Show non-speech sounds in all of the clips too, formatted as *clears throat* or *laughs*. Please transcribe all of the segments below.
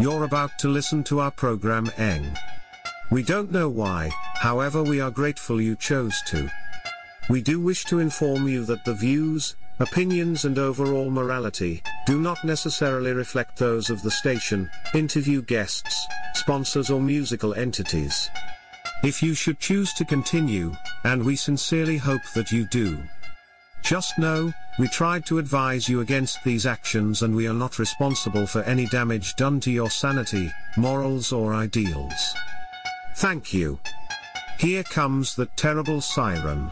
You're about to listen to our program Eng. We don't know why, however, we are grateful you chose to. We do wish to inform you that the views, opinions, and overall morality do not necessarily reflect those of the station, interview guests, sponsors, or musical entities. If you should choose to continue, and we sincerely hope that you do, just know, we tried to advise you against these actions and we are not responsible for any damage done to your sanity, morals, or ideals. Thank you. Here comes the terrible siren.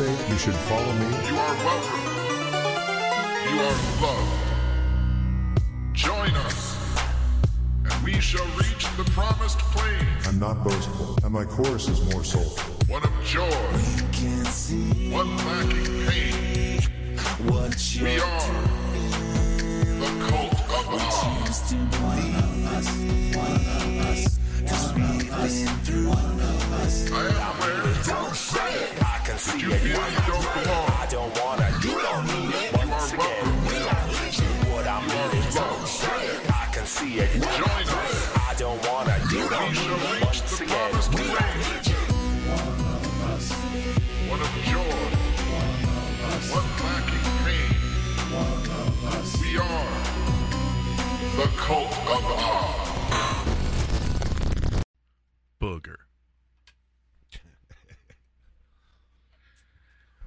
Say you should follow me. You are welcome. You are loved. Join us, and we shall reach the promised plain. I'm not boastful, and my chorus is more soulful. One of joy, We can't see. one lacking pain. We are the cult of the I am aware I can see you it. you don't belong. I don't wanna. You don't need it. You are Once again, welcome. what I'm You are needing. loved. I can see it. Join us. I don't wanna. You don't need it. Once the again, promised plain. One of joy, one lacking pain. We are the cult of Ah. booger.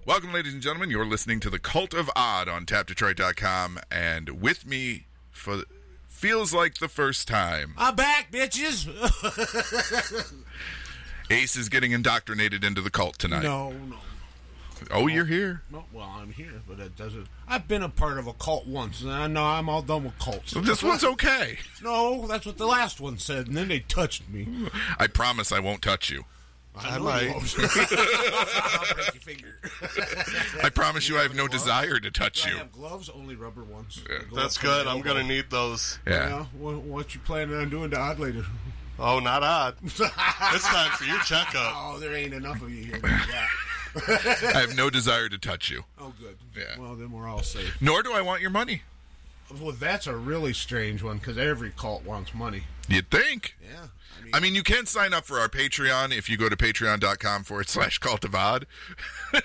Welcome, ladies and gentlemen. You're listening to the Cult of Odd on TapDetroit.com, and with me for feels like the first time, I'm back, bitches. *laughs* Ace is getting indoctrinated into the cult tonight. no, no, Oh, you're here. no. Well, I'm here, but it doesn't. I've been a part of a cult once, and I know I'm all done with cults. Well, this one's okay. No, that's what the last one said, and then they touched me. I promise I won't touch you. I, know might. you won't. *laughs* I'll break your finger. I promise you I have no desire to touch Do I you. have gloves? Only rubber ones. They go That's up to the good. I'm gonna need those. Yeah. Yeah. What, what you planning on doing to odd later? Oh, not odd. *laughs* it's time for your checkup. Oh, there ain't enough of you here. *laughs* to do that. I have no desire to touch you. Oh, good. Yeah. Well, then we're all safe. Nor do I want your money. Well, that's a really strange one because every cult wants money. You'd think. Yeah. I mean, I mean, you can sign up for our Patreon if you go to patreon.com forward slash cult of odd. *laughs*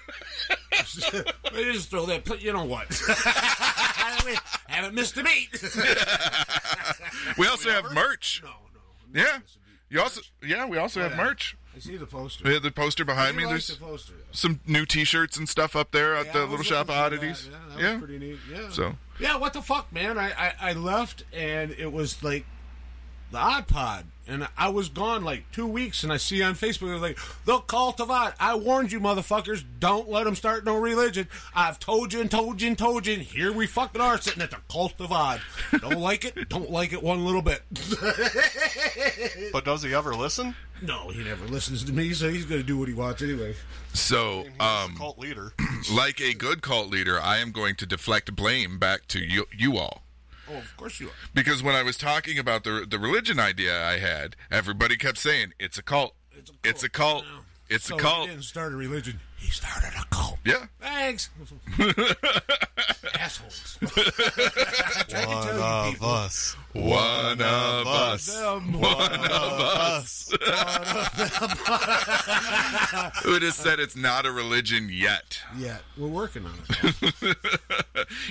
They just throw that. But you know what? *laughs* We haven't missed a beat. We also have merch. no, no. Yeah. You also, yeah, we also have merch. I see the poster. We have the poster behind me. like There's the poster. some new T-shirts and stuff up there at Yeah, the Little Shop of Oddities. that. Yeah, that Yeah. was pretty neat. Yeah. So Yeah, what the fuck, man? I, I, I left and it was like the Odd Pod, and I was gone like two weeks, and I see on Facebook it was like the Cult of Odd. I warned you, motherfuckers, don't let them start no religion. I've told you and told you and told you, and here we fucking are sitting at the Cult of Odd. Don't like it? Don't like it one little bit. *laughs* But does he ever listen? no, he never listens to me, so he's gonna do what he wants anyway. so He's um cult leader. *clears throat* like a good cult leader, I am going to deflect blame back to you you all. Oh, of course you are. Because when I was talking about the the religion idea I had, everybody kept saying it's a cult. It's a cult. It's a cult. It's so a cult. Didn't start a religion. He started a cult. Yeah. Thanks. Assholes. *laughs* I tried to One of us. One of us. Them One of us. *laughs* Who would have said it's not a religion yet? Yeah, we're working on it. *laughs*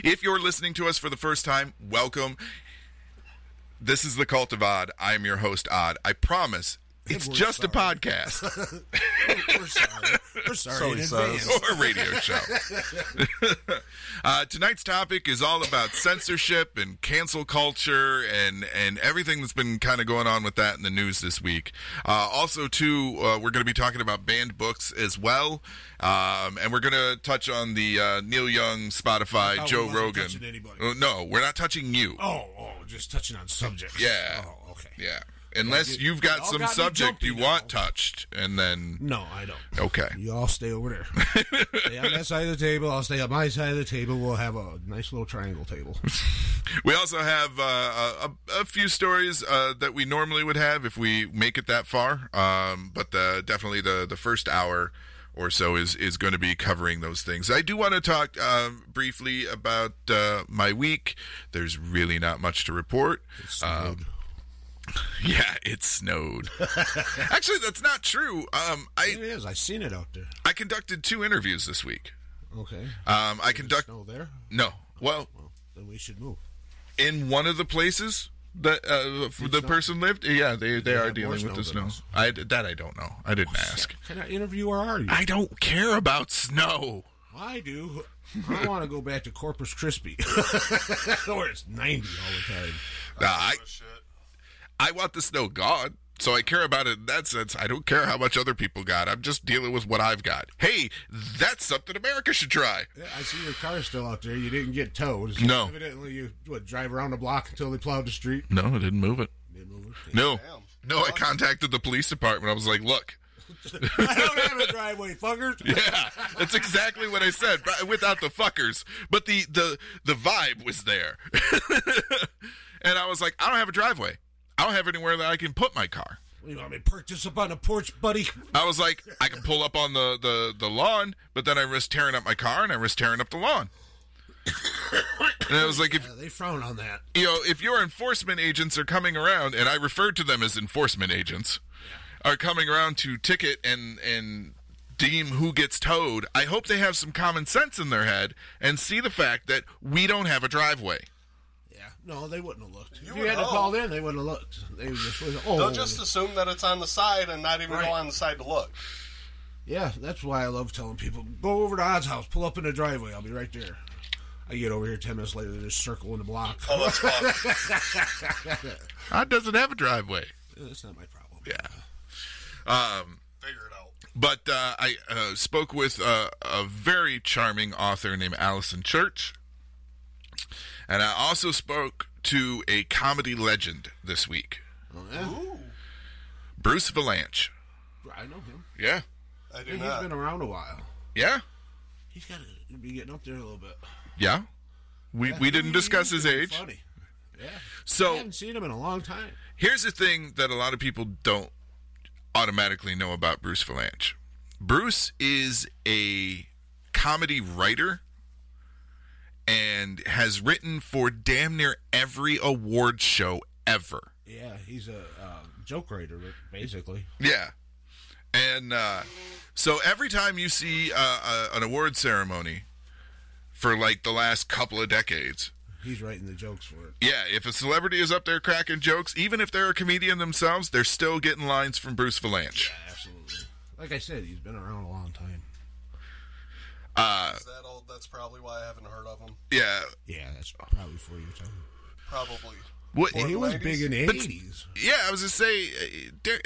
If you're listening to us for the first time, welcome. This is the Cult of Odd. I'm your host, Odd. I promise it's we're just a podcast *laughs* We're sorry. We're sorry So in he says. or a radio show. *laughs* uh, tonight's topic is all about censorship and cancel culture and, and everything that's been kind of going on with that in the news this week. Uh, also, too, uh, we're going to be talking about banned books as well. Um, and we're going to touch on the uh, Neil Young, Spotify, thought Joe wasn't Rogan. touching anybody. Uh, no, we're not touching you. Oh, oh, just touching on subjects. Yeah. Oh, okay. Yeah. Unless you- you've got some got subject you now. want touched, and then No, I don't. okay. You all stay over there. *laughs* stay on that side of the table. I'll stay on my side of the table. We'll have a nice little triangle table. *laughs* We also have uh, a, a few stories uh, that we normally would have if we make it that far, um, but the, definitely the the first hour or so is is going to be covering those things. I do want to talk um, briefly about uh, my week. There's really not much to report. Um, yeah, it snowed. *laughs* Actually, that's not true. Um, I is. I seen it out there. I conducted two interviews this week. Okay. Um, I conduct Snow there. no. Well, Well, then we should move. in one of the places that uh, the person lived, yeah, they they have are dealing with snow the snow. I that I don't know. I didn't ask. What kind of interviewer are you? I don't care about snow. I do. I want to go back to Corpus Christi, *laughs* where it's ninety all the time. Nah, I Shit. I want the snow gone. So I care about it in that sense. I don't care how much other people got. I'm just dealing with what I've got. Hey, that's something America should try. Yeah, I see your car still out there. You didn't get towed. No. Evidently, you what drive around the block until they plowed the street. No, I didn't move it. Didn't move it. No. No, I contacted the police department. I was like, look, *laughs* I don't have a driveway, fuckers. *laughs* Yeah, that's exactly what I said, without the fuckers. But the the the vibe was there, *laughs* and I was like, I don't have a driveway. I don't have anywhere that I can put my car. You want me to park this up on the porch, buddy? I was like, I can pull up on the the the lawn, but then I risk tearing up my car and I risk tearing up the lawn. And I was like, if Yeah, they frown on that. you know, if your enforcement agents are coming around, and I refer to them as enforcement agents, are coming around to ticket and and deem who gets towed, I hope they have some common sense in their head and see the fact that we don't have a driveway. Yeah, no, they wouldn't have looked. You if you would had to hope. call in, they wouldn't have looked. They just was, oh, They'll just assume that it's on the side and not even Right. go on the side to look. yeah. That's why I love telling people go over to Odd's house, pull up in the driveway. I'll be right there. I get over here ten minutes later, they just circle in the block. Oh, that's fun. *laughs* It doesn't have a driveway. That's not my problem. Yeah. Um, Figure it out. but uh, I uh, spoke with uh, a very charming author named Allison Church. And I also spoke to a comedy legend this week, Oh, yeah. Bruce Vilanch. I know him. Yeah. I do He's not. been around a while. Yeah. He's got to be getting up there a little bit. Yeah. We, we didn't discuss his age. Funny. Yeah. I So haven't seen him in a long time. here's the thing that a lot of people don't automatically know about Bruce Vilanch. Bruce is a comedy writer and has written for damn near every award show ever. Yeah, he's a uh, joke writer, basically. Yeah. And uh, so every time you see uh, uh, an award ceremony for like the last couple of decades, He's writing the jokes for it. yeah, if a celebrity is up there cracking jokes, even if they're a comedian themselves, they're still getting lines from Bruce Vilanch. Absolutely. Like I said, he's been around a long time. Uh, Is that old? That's probably why I haven't heard of him. yeah. Yeah, that's probably for your time. Probably. What, He was big in the But- eighties. yeah, I was just say, uh, Dar-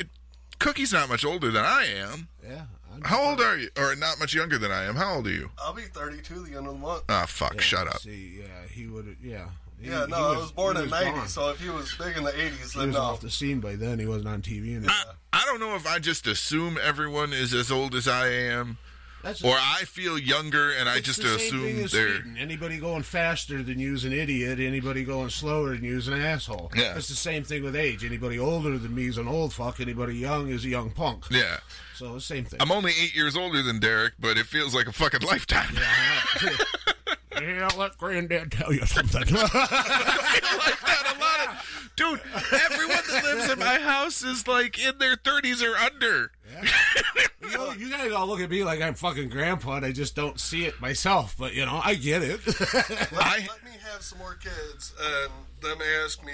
Cookie's not much older than I am. Yeah. I'm- How old are you? Or not much younger than I am. How old are you? I'll be 32 the end of the month. Ah, fuck, shut up. See, yeah, he would. Yeah. He- Yeah, he no, I was born he in was 90, gone. so if he was big in the 80s, he then was no. off the scene by then. He wasn't on TV anymore. I, I don't know if I just assume everyone is as old as I am, That's or I feel younger and I just the assume as they're. speeding. Anybody going faster than you's an idiot. Anybody going slower than you's an asshole. Yeah. It's the same thing with age. Anybody older than me is an old fuck. Anybody young is a young punk. Yeah. So the same thing. I'm only eight years older than Derek, but it feels like a fucking lifetime. yeah, *laughs* *laughs* let granddad tell you something. I *laughs* feel like that a lot of dude everyone that lives in my house is like in their 30s or under you, know, you guys all look at me like I'm fucking grandpa and I just don't see it myself. But, you know, I get it. Let, *laughs* I- let me have some more kids and them ask me,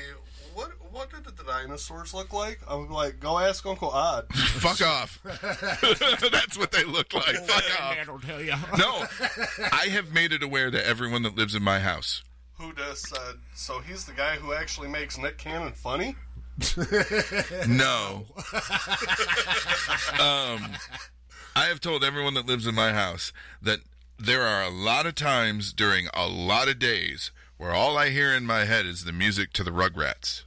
what what did the dinosaurs look like? I'm like, go ask Uncle Odd. *laughs* fuck off *laughs* that's what they look like fuck off Dad will tell you. *laughs* no i have made it aware that everyone that lives in my house Who just said, so he's the guy who actually makes Nick Cannon funny? no um i have told everyone that lives in my house that there are a lot of times during a lot of days where all i hear in my head is the music to the rugrats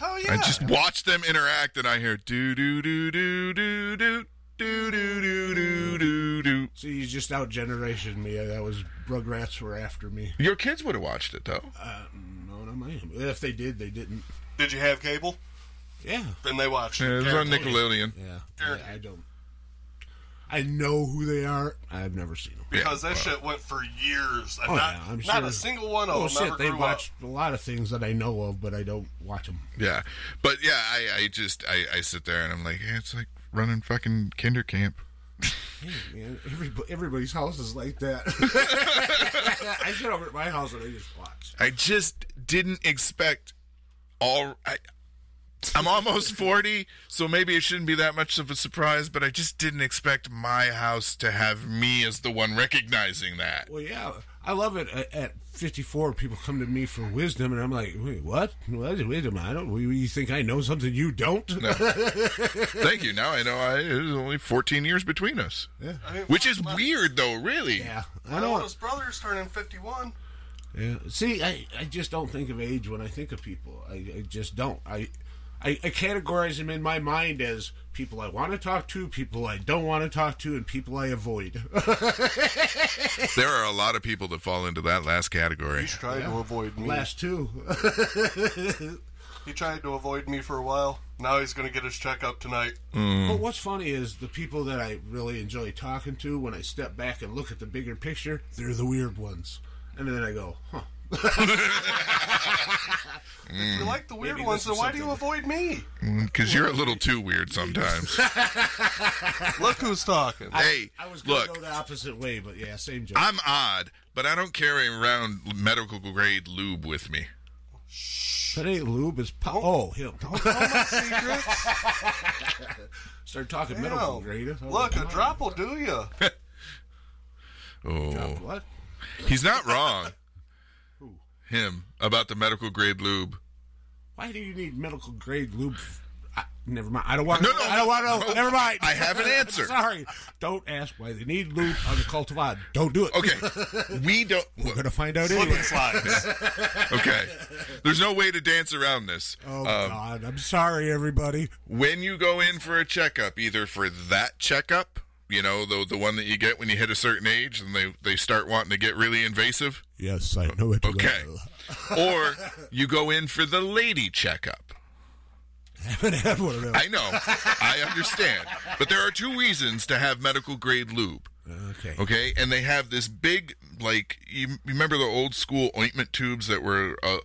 Oh yeah. I just watch them interact, and I hear do do do do do do. Do, do, do, do, do, do. So you just outgenerated me. That was Rugrats were after me. Your kids would have watched it though. Uh, no, not mine. If they did, they didn't. Did you have cable? Yeah. Then they watched it. Yeah, it was on Nickelodeon. Yeah. yeah I don't. I know who they are. I've never seen them. Because that shit went for years. And Oh, not, yeah, I'm not sure. a single one of Oh them shit! ever They grew watched a lot of things that I know of, but I don't watch them. Yeah, but yeah, I, I just I, I sit there and I'm like, hey, it's like running fucking kinder camp. *laughs* Man, everybody, everybody's house is like that. *laughs* I sit over at my house and I just watch. I just didn't expect all. I, I'm almost 40, so maybe it shouldn't be that much of a surprise, but I just didn't expect my house to have me as the one recognizing that. Well, yeah, I love it. At- At 54, people come to me for wisdom, and I'm like, Wait, what? What is wisdom? I don't. You think I know something you don't? Thank you. Now I know I, it was only 14 years between us. Yeah. I mean, Which is weird, though, really. Yeah, I My know. oldest brother's turning 51. Yeah. See, I, I just don't think of age when I think of people. I, I just don't. I, I I categorize them in my mind as people I want to talk to, people I don't want to talk to, and people I avoid. *laughs* There are a lot of people that fall into that last category. He's tried to avoid me. Last two. *laughs* He tried to avoid me for a while. Now he's going to get his checkup tonight. Mm. But what's funny is the people that I really enjoy talking to, when I step back and look at the bigger picture, they're the weird ones. And then I go, huh. If you like the weird Maybe ones, this then why do you avoid me? Because you're a little too weird sometimes. *laughs* Look who's talking. hey, I was going to look, go the opposite way, but yeah, same joke. I'm odd, but I don't carry around medical grade lube with me. that ain't lube, it's po- Oh, him. All my secrets. *laughs* Start talking medical grade. I was Look, a come drop will do you. *laughs* Oh, What? he's not wrong. Him about the medical grade lube. Why do you need medical grade lube? I, never mind. I don't want to. No, no, I don't want to know. no. Never mind. I have an *laughs* answer. Sorry. Don't ask why they need lube on the cultivat. Don't do it. Okay, *laughs* we don't. We're gonna find out Slip anyway. and slides. *laughs* Okay, there's no way to dance around this. Oh Um, God, I'm sorry, everybody. when you go in for a checkup, either for that checkup, you know, the the one that you get when you hit a certain age and they they start wanting to get really invasive, Yes, I know it Okay. well. *laughs* or you go in for the lady checkup. I *laughs* haven't had one of those. I know, I understand, but there are two reasons to have medical grade lube. okay. Okay, and they have this big, like you you remember the old school ointment tubes that were uh,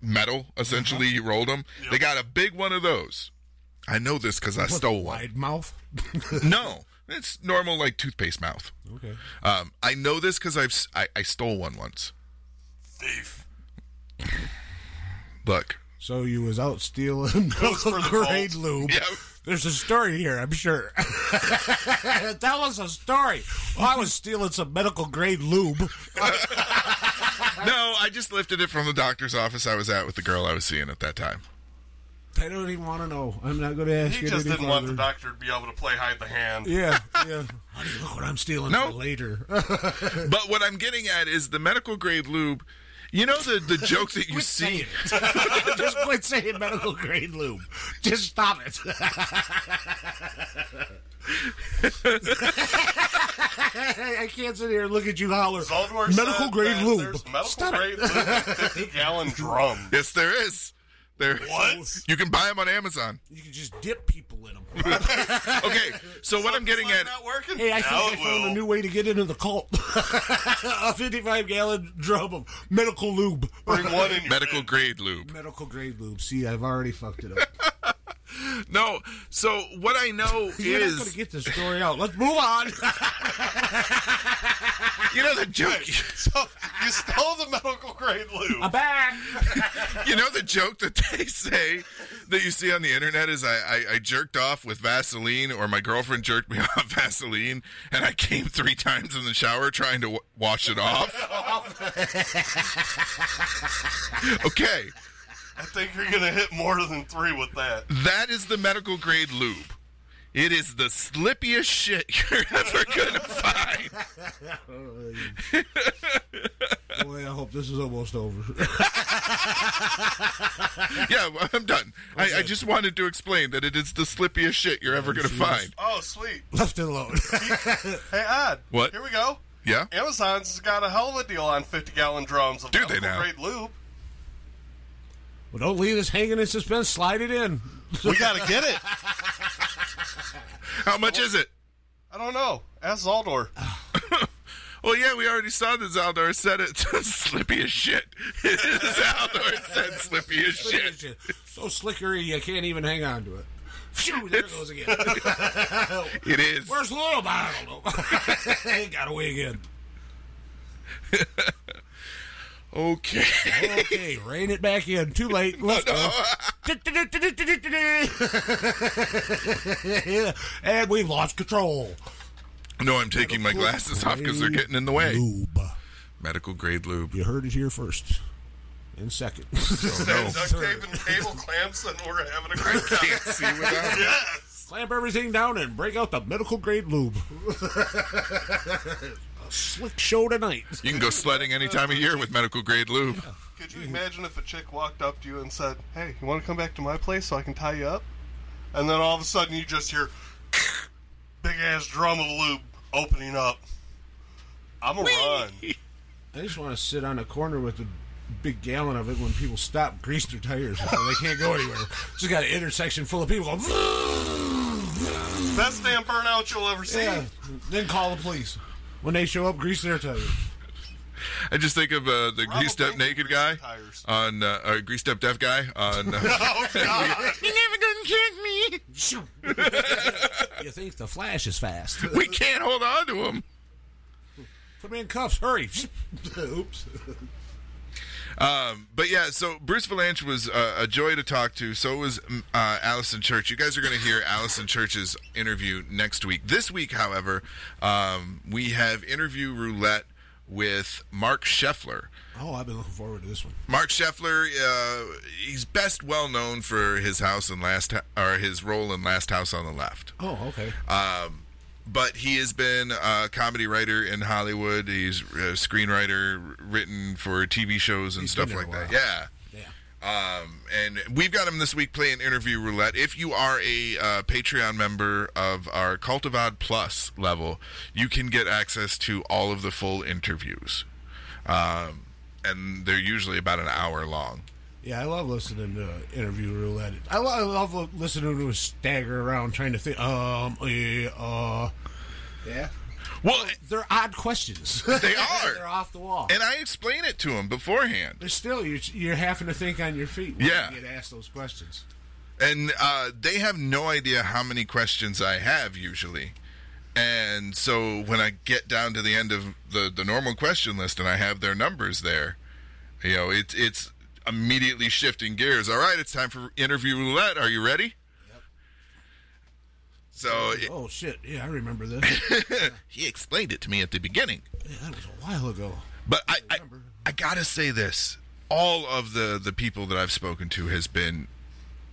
metal. Essentially, you rolled them. They got a big one of those. I know this because I stole one. Wide mouth. No, it's normal like toothpaste mouth. okay. Um, I know this because I've s- I, I stole one once. Thief. Look, So you was out stealing medical for grade vault. lube. Yeah. There's a story here, I'm sure. *laughs* Tell us a story. Well, I was stealing some medical grade lube. *laughs* no, I just lifted it from the doctor's office I was at with the girl I was seeing at that time. I don't even want to know. I'm not going to ask He you just any didn't want the doctor to be able to play hide the hand. Yeah, yeah. *laughs* Honey, look what I'm stealing No. for later. *laughs* But what I'm getting at is the medical grade lube. You know the the *laughs* joke that you see. it. Just quit saying medical grade lube. Just stop it. I can't sit here and look at you holler. Zaldor Medical grade lube. Medical Stop it. lube 50 gallon drum. Yes, there is. There. What? *laughs* You can buy them on Amazon. You can just dip people in them. *laughs* Okay, so what I'm getting at. not working. Hey, I think I it found will. a new way to get into the cult. *laughs* a 55 gallon drum of medical lube. Bring one in your Medical grade lube. Medical grade lube. See, I've already fucked it up. No, so what I know *laughs* You're not going to get this story out. Let's move on. *laughs* you know the joke. So you stole the medical grade lube. I'm back. *laughs* You know the joke that they say that you see on the internet is I, I, I jerked off with Vaseline or my girlfriend jerked me off Vaseline and I came three times in the shower trying to w- wash it off. okay, I think you're gonna hit more than three with that. that is the medical grade lube. It is the slippiest shit *laughs* you're ever gonna find. *laughs* Boy, I hope this is almost over. *laughs* yeah, well, I'm done. I, I just wanted to explain that it is the slippiest shit you're ever going to find. Oh, sweet. Left it alone. Hey, Odd. What? Here we go. Yeah? Amazon's got a hell of a deal on 50 gallon drums of Do they medical now? grade lube. Well, don't leave this hanging in suspense. Slide it in. We got to get it. How much is it? I don't know. Ask Zaldor. *laughs* Well, yeah, we already saw that Zaldor said it. *laughs* slippy as shit. *laughs* Zaldor said slippy as shit. so slickery you can't even hang on to it. Phew, there it goes again. It is. Where's the little bottle? Got away again. Okay. Okay, rein it back in. Too late. *laughs* Let's go. and we've lost control. No, I'm taking my glasses off because they're getting in the way. Lube. Medical grade lube. You heard it here first. And second. *laughs* Oh, no. Duct tape and cable clamps, and we're having a great time. *laughs* Can't see without. yes. Clamp everything down and break out the medical grade lube. A slick show tonight. *laughs* You can go sledding any time of year with medical grade lube. Could you imagine if a chick walked up to you and said, "Hey, you want to come back to my place so I can tie you up?" And then all of a sudden you just hear *laughs* big ass drum of lube opening up. I'm a run. I just want to sit on a corner with a big gallon of it when people stop, grease their tires they can't go anywhere. Just got an intersection full of people going, *laughs* Best damn burnout you'll ever see. yeah. Then call the police. When they show up, grease their tires. I just think of uh, the Rob greased up naked guy tires. on uh, uh, greased up deaf guy on. Uh, *laughs* Oh god. *laughs* you never gonna catch me. You think the flash is fast? We can't hold on to him. Put me in cuffs. Hurry. *laughs* Oops. Um, but yeah, so Bruce Vilanch was uh, a joy to talk to. So was mm, uh, Allison Church. You guys are going to hear Allison Church's interview next week. This week, however, um, we have interview roulette with Marc Sheffler. Oh, I've been looking forward to this one. Marc Sheffler, uh, he's best well known for his house and last or his role in Last House on the Left. Oh, okay. Um, but he has been a comedy writer in Hollywood. He's a screenwriter, written for TV shows and He's stuff like that. Yeah. Yeah. Um, and we've got him this week playing interview roulette. If you are a uh, Patreon member of our Cult of Odd Plus level, you can get access to all of the full interviews. Um, and they're usually about an hour long. Yeah, I love listening to interview roulette. I love, I love listening to him stagger around trying to think. Um, yeah, uh, yeah. Well, They're odd questions. *laughs* They *laughs* are. They're off the wall. and I explain it to him beforehand. But still, you're, you're having to think on your feet when Yeah. you get asked those questions. And uh, they have no idea how many questions I have usually. And so when I get down to the end of the, the normal question list and I have their numbers there, you know, it's it's immediately shifting gears. All right, it's time for interview roulette. Are you ready? So oh, it, Oh shit! Yeah, I remember this. *laughs* he explained it to me at the beginning. yeah, that was a while ago. But I, I, I gotta say this: all of the the people that I've spoken to has been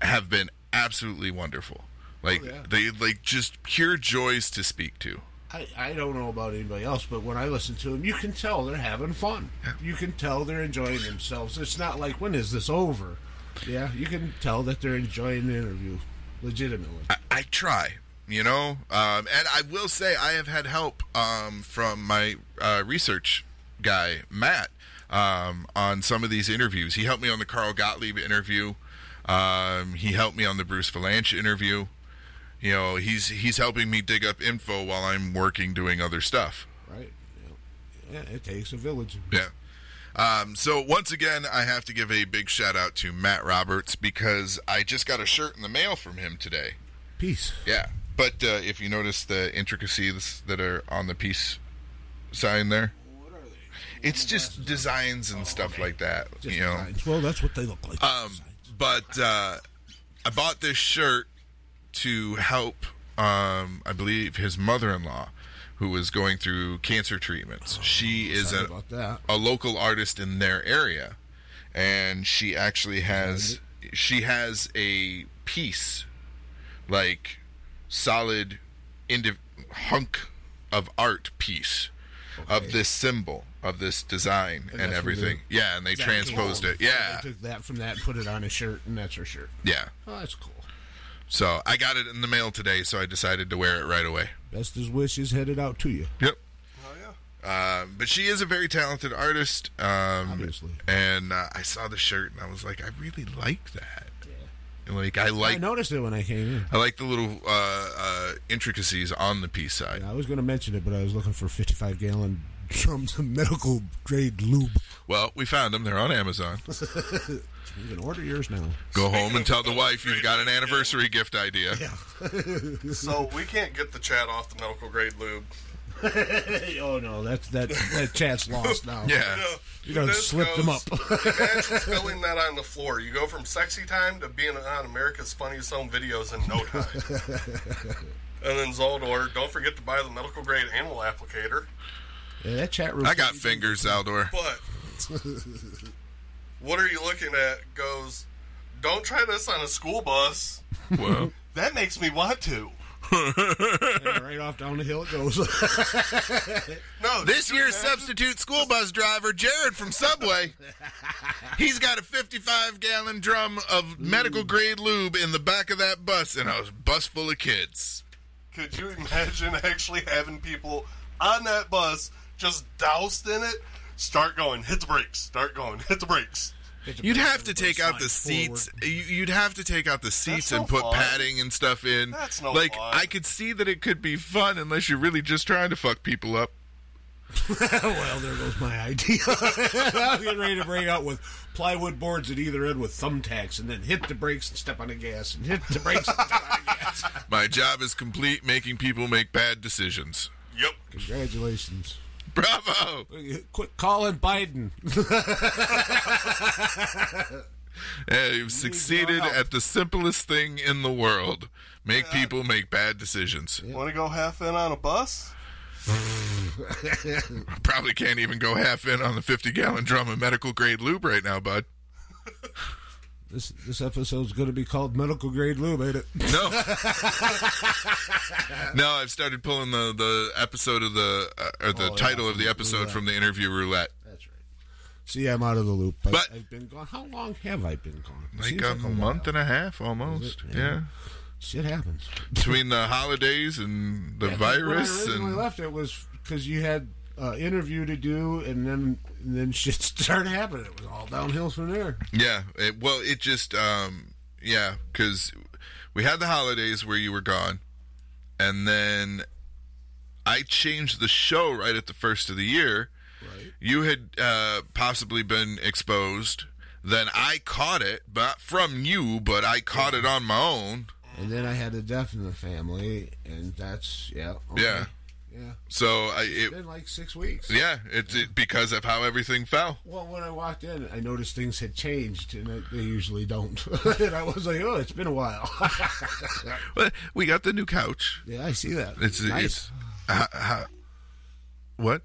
have been absolutely wonderful. Like Oh, yeah. they like just pure joys to speak to. I, I don't know about anybody else, but when I listen to them, you can tell they're having fun. You can tell they're enjoying themselves. It's not like when is this over? Yeah, you can tell that they're enjoying the interview, legitimately. I, I try, you know, um, and I will say I have had help um, from my uh, research guy Matt um, on some of these interviews. He helped me on the Carl Gottlieb interview. Um, he helped me on the Bruce Vilanch interview. You know, he's he's helping me dig up info while I'm working doing other stuff. Right? Yeah, it takes a village. Yeah. Um, so once again, I have to give a big shout out to Matt Roberts because I just got a shirt in the mail from him today. Peace. Yeah, but uh, if you notice the intricacies that are on the peace sign there, it's just designs and stuff like that. Just you know, designs. Well, that's what they look like. um, but uh, I bought this shirt to help, um, I believe, his mother-in-law, who was going through cancer treatments. she is a, a local artist in their area, and she actually has she has a piece, like solid, indi- hunk of art piece of this symbol, of this design and, from everything. the- Yeah, and they transposed it. Yeah, They took that from that and put it on a shirt, and that's her shirt. yeah. Oh, that's cool. So I got it in the mail today, so I decided to wear it right away. Best as wishes headed out to you. Yep. Oh yeah. Um, but she is a very talented artist. Um, Obviously. And uh, I saw the shirt and I was like, I really like that. Like I like. I noticed it when I came in. I like the little uh, uh, intricacies on the peace side. I was going to mention it, but I was looking for 55 gallon *laughs* drums of medical grade lube. Well, we found them. They're on Amazon. *laughs* You can order yours now. Go home and tell the wife you've got an anniversary gift idea. *laughs* So we can't get the chat off the medical grade lube. *laughs* oh no, that's that that chat's lost now. Yeah. You done this slip them goes- up. *laughs* Imagine spilling that on the floor. You go from sexy time to being on America's Funniest Home Videos in no time. and then Zaldor, don't forget to buy the medical grade animal applicator. Yeah, that chat room. I got fingers, Aldor. But what are you looking at? Goes, don't try this on a school bus. Well, *laughs* That makes me want to. Yeah, right off down the hill it goes. *laughs* No, this year's imagine? substitute school bus driver, Jared from Subway, *laughs* he's got a 55 gallon drum of medical grade lube in the back of that bus, and a bus full of kids. Could you imagine actually having people on that bus just doused in it? Start going, hit the brakes. Start going, hit the brakes. You'd have to take out the Slide seats. you- You'd have to take out the seats no and put fun. padding and stuff in. That's no like fun. I could see that it could be fun unless you're really just trying to fuck people up. *laughs* well, there goes my idea. *laughs* I was getting ready to bring out with plywood boards at either end with thumbtacks, and then hit the brakes and step on the gas, and hit the brakes and step on the gas. *laughs* My job is complete, making people make bad decisions. Yep. Congratulations. Bravo! Quit calling Biden. *laughs* Yeah, you've succeeded at the simplest thing in the world: make people make bad decisions. Want to go half in on a bus? *laughs* Probably can't even go half in on the 50 gallon drum of medical grade lube right now, bud. *laughs* This this episode's going to be called Medical Grade Lube, ain't it? No. *laughs* no, I've started pulling the, the episode of the uh, or the Oh, yeah, title of the episode roulette. from the interview roulette. That's right. See, I'm out of the loop. But- I've been gone. How long have I been gone? Like Seems a, month and a half almost. Yeah. Yeah. Shit happens. Between the holidays and the Yeah, virus When I originally and left, it was because you had uh, interview to do, and then and then shit *laughs* started happening. It was all downhill from there. yeah, it, well, it just um yeah, cuz we had the holidays where you were gone and then I changed the show right at the first of the year. Right. You had uh, possibly been exposed. Then I caught it, not from you, but I caught it on my own. And then I had a death in the family, and that's yeah. okay. Yeah. Yeah. So I, It's it, been like six weeks. yeah, it's it, because of how everything fell. Well, when I walked in, I noticed things had changed, and I- they usually don't. *laughs* and I was like, "Oh, it's been a while." *laughs* But we got the new couch. yeah, I see that. It's nice. it's uh, uh, what?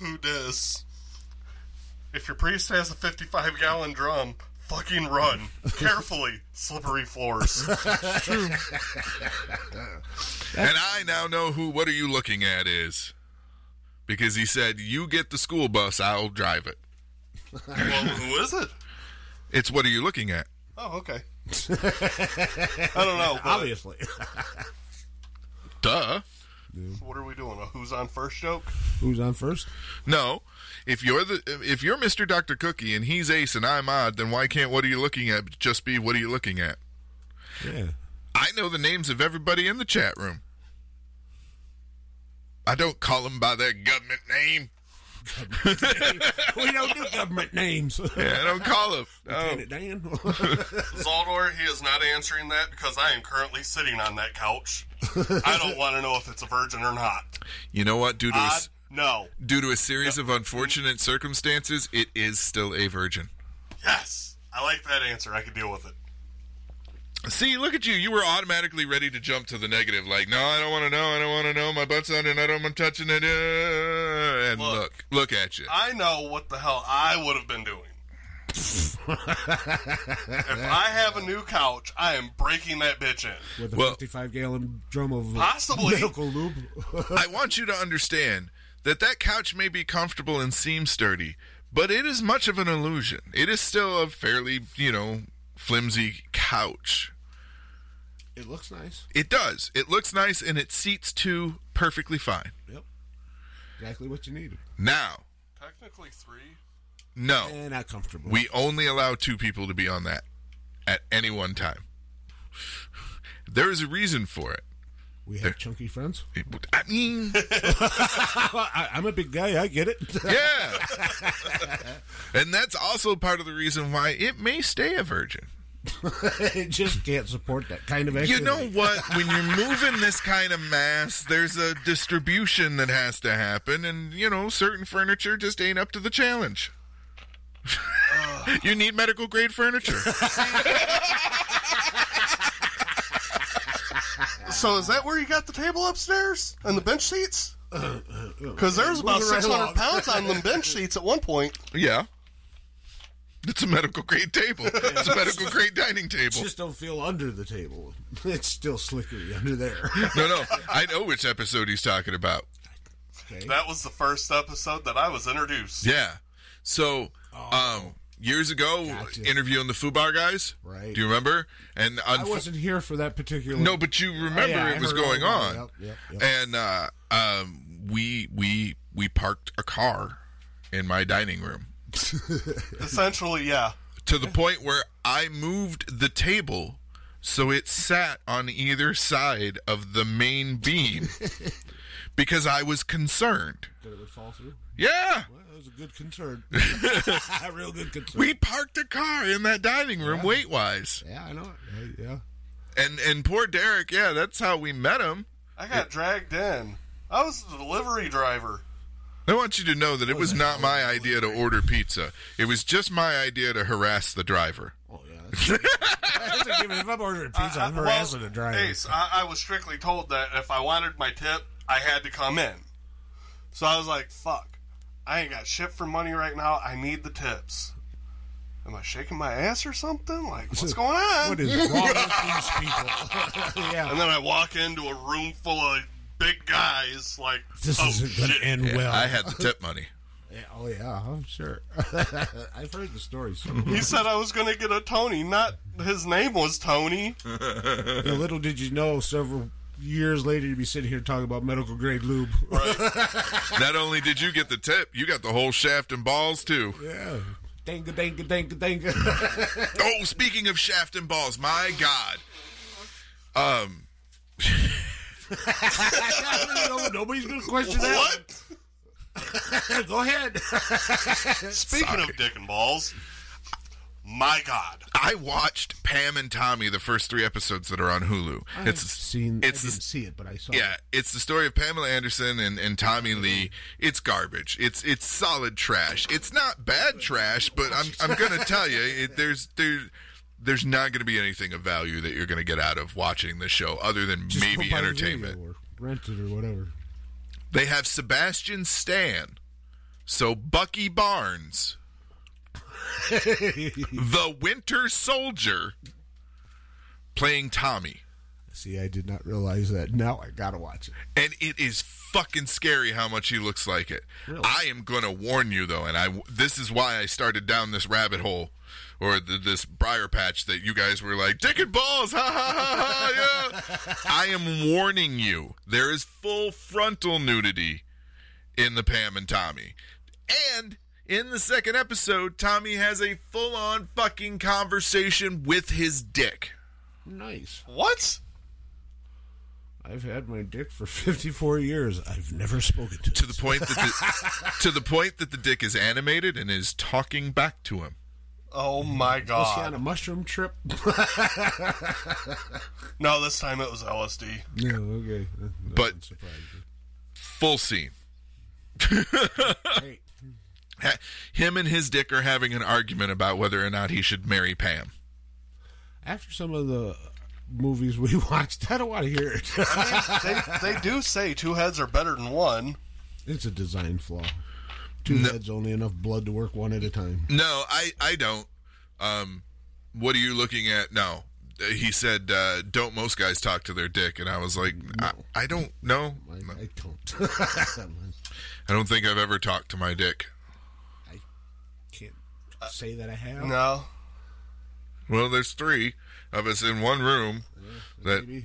Who does? If your priest has a 55 gallon drum, fucking run. Carefully. Slippery floors. *laughs* And I now know who. What are you looking at? Is because he said you get the school bus, I'll drive it. well, who is it? It's what are you looking at? Oh, okay. I don't know. Obviously. Duh. what are we doing? A who's on first joke? Who's on first? No. If you're the if you're Mr. Dr. Cookie and he's Ace and I'm Odd, then why can't what are you looking at just be what are you looking at? Yeah. I know the names of everybody in the chat room. I don't call them by their government name. *laughs* we don't do government names. Yeah, I don't call them. *laughs* No. Lieutenant Dan. *laughs* Zaldor, he is not answering that because I am currently sitting on that couch. I don't want to know if it's a virgin or not. You know what? Due to Odd? S- No. due to a series of unfortunate circumstances, it is still a virgin. Yes. I like that answer. I can deal with it. See, look at you. You were automatically ready to jump to the negative. Like, no, I don't want to know. I don't want to know. My butt's on and I don't want touching it. And Look. look, look at you. I know what the hell I would have been doing. *laughs* if I have a new couch, I am breaking that bitch in. With a Well- 55 gallon drum of Possibly. *laughs* medical lube. I want you to understand that that couch may be comfortable and seem sturdy, but it is much of an illusion. It is still a fairly, you know, flimsy couch. It looks nice. It does. It looks nice and it seats two perfectly fine. Yep. Exactly what you needed. Now, Technically three. no, And not comfortable. we only allow two people to be on that at any one time. There is a reason for it. We have chunky friends. *laughs* I mean, I, I'm a big guy. I get it. *laughs* yeah. and that's also part of the reason why it may stay a virgin. it just can't support that kind of You know what? *laughs* When you're moving this kind of mass, there's a distribution that has to happen, and you know, certain furniture just ain't up to the challenge. you need medical grade furniture. So is that where you got the table upstairs and the bench seats? *clears throat* Because there's about Moving right 600 along. pounds on them bench seats at one point. yeah. It's a medical grade table. *laughs* It's a medical grade dining table. Just don't feel under the table. *laughs* It's still slickery under there. No, no. I know which episode he's talking about. Okay. That was the first episode that I was introduced. Yeah. So, um, years ago, Gotcha. interviewing the Fubar guys. Right. Do you remember? And I wasn't here for that particular. No, but you remember Oh, yeah, it was going about on. Yep, yep, yep. and uh, um, we we we parked a car in my dining room *laughs* Essentially, yeah. to the point where I moved the table so it sat on either side of the main beam *laughs* because I was concerned. that it would fall through. Yeah, Well, that was a good concern. *laughs* *laughs* a real good concern. we parked a car in that dining room weight wise, yeah, I know it. Yeah, and and poor Derek. Yeah, that's how we met him. I got dragged in. I was the delivery driver. I want you to know that it was not *laughs* my idea to order pizza. It was just my idea to harass the driver. Oh yeah. That's, that's a given. If I'm ordering pizza, I'm harassing well, the driver. Ace, I, I was strictly told that if I wanted my tip, I had to come in. So I was like, fuck. I ain't got shit for money right now. I need the tips. Am I shaking my ass or something? Like, what's *laughs* going on? What is wrong with these people? *laughs* yeah. and then I walk into a room full of big guys, like, This oh, isn't going to end well. I had the tip money. Yeah, oh yeah, I'm sure. *laughs* I've heard the stories. He said I was going to get a Tony, not his name was Tony. little did you know, several years later, you'd be sitting here talking about medical grade lube. Not only did you get the tip, you got the whole shaft and balls too. yeah. Danga, danga, danga, danga. *laughs* Oh, speaking of shaft and balls, my God. Um, *laughs* Nobody's going to question that. What? *laughs* Go ahead. Speaking of dick and balls, my God. I watched Pam and Tommy the first three episodes that are on Hulu. I've it's seen. It's I the- didn't see it, but I saw. Yeah, it's the story of Pamela Anderson and, and Tommy mm-hmm. Lee. It's garbage. It's it's solid trash. It's not bad trash, but I'm I'm gonna tell you, it, there's there there's not gonna be anything of value that you're gonna get out of watching this show, other than Just maybe the entertainment. or rent it or whatever. They have Sebastian Stan, so Bucky Barnes, *laughs* the Winter Soldier, playing Tommy. See, I did not realize that. Now I gotta watch it. and it is fucking scary how much he looks like it. Really? I am to warn you though, and I this is why I started down this rabbit hole or the, this briar patch that you guys were like dick and balls, ha ha ha ha, yeah. *laughs* I am warning you. There is full frontal nudity in the Pam and Tommy, and. In the second episode, Tommy has a full on fucking conversation with his dick. Nice. What? I've had my dick for *laughs* 54 years. I've never spoken to, to it. the point that the, *laughs* to the point that the dick is animated and is talking back to him. Oh my god! Was he on a mushroom trip? *laughs* No, this time it was LSD. no, okay. That But- doesn't surprise me. Full scene. Hey, Ha- *laughs* Him and his dick are having an argument about whether or not he should marry Pam. after some of the movies we *laughs* watched, I don't want to hear it. they, they do say two heads are better than one. it's a design flaw. Two heads, only enough blood to work one at a time. No, I I don't. Um, what are you looking at? No, he said, uh, "Don't most guys talk to their dick?" And I was like, I, "I don't know. I, I don't. *laughs* I don't think I've ever talked to my dick." Can't say that I have. No. Well, there's three of us in one room. That Maybe,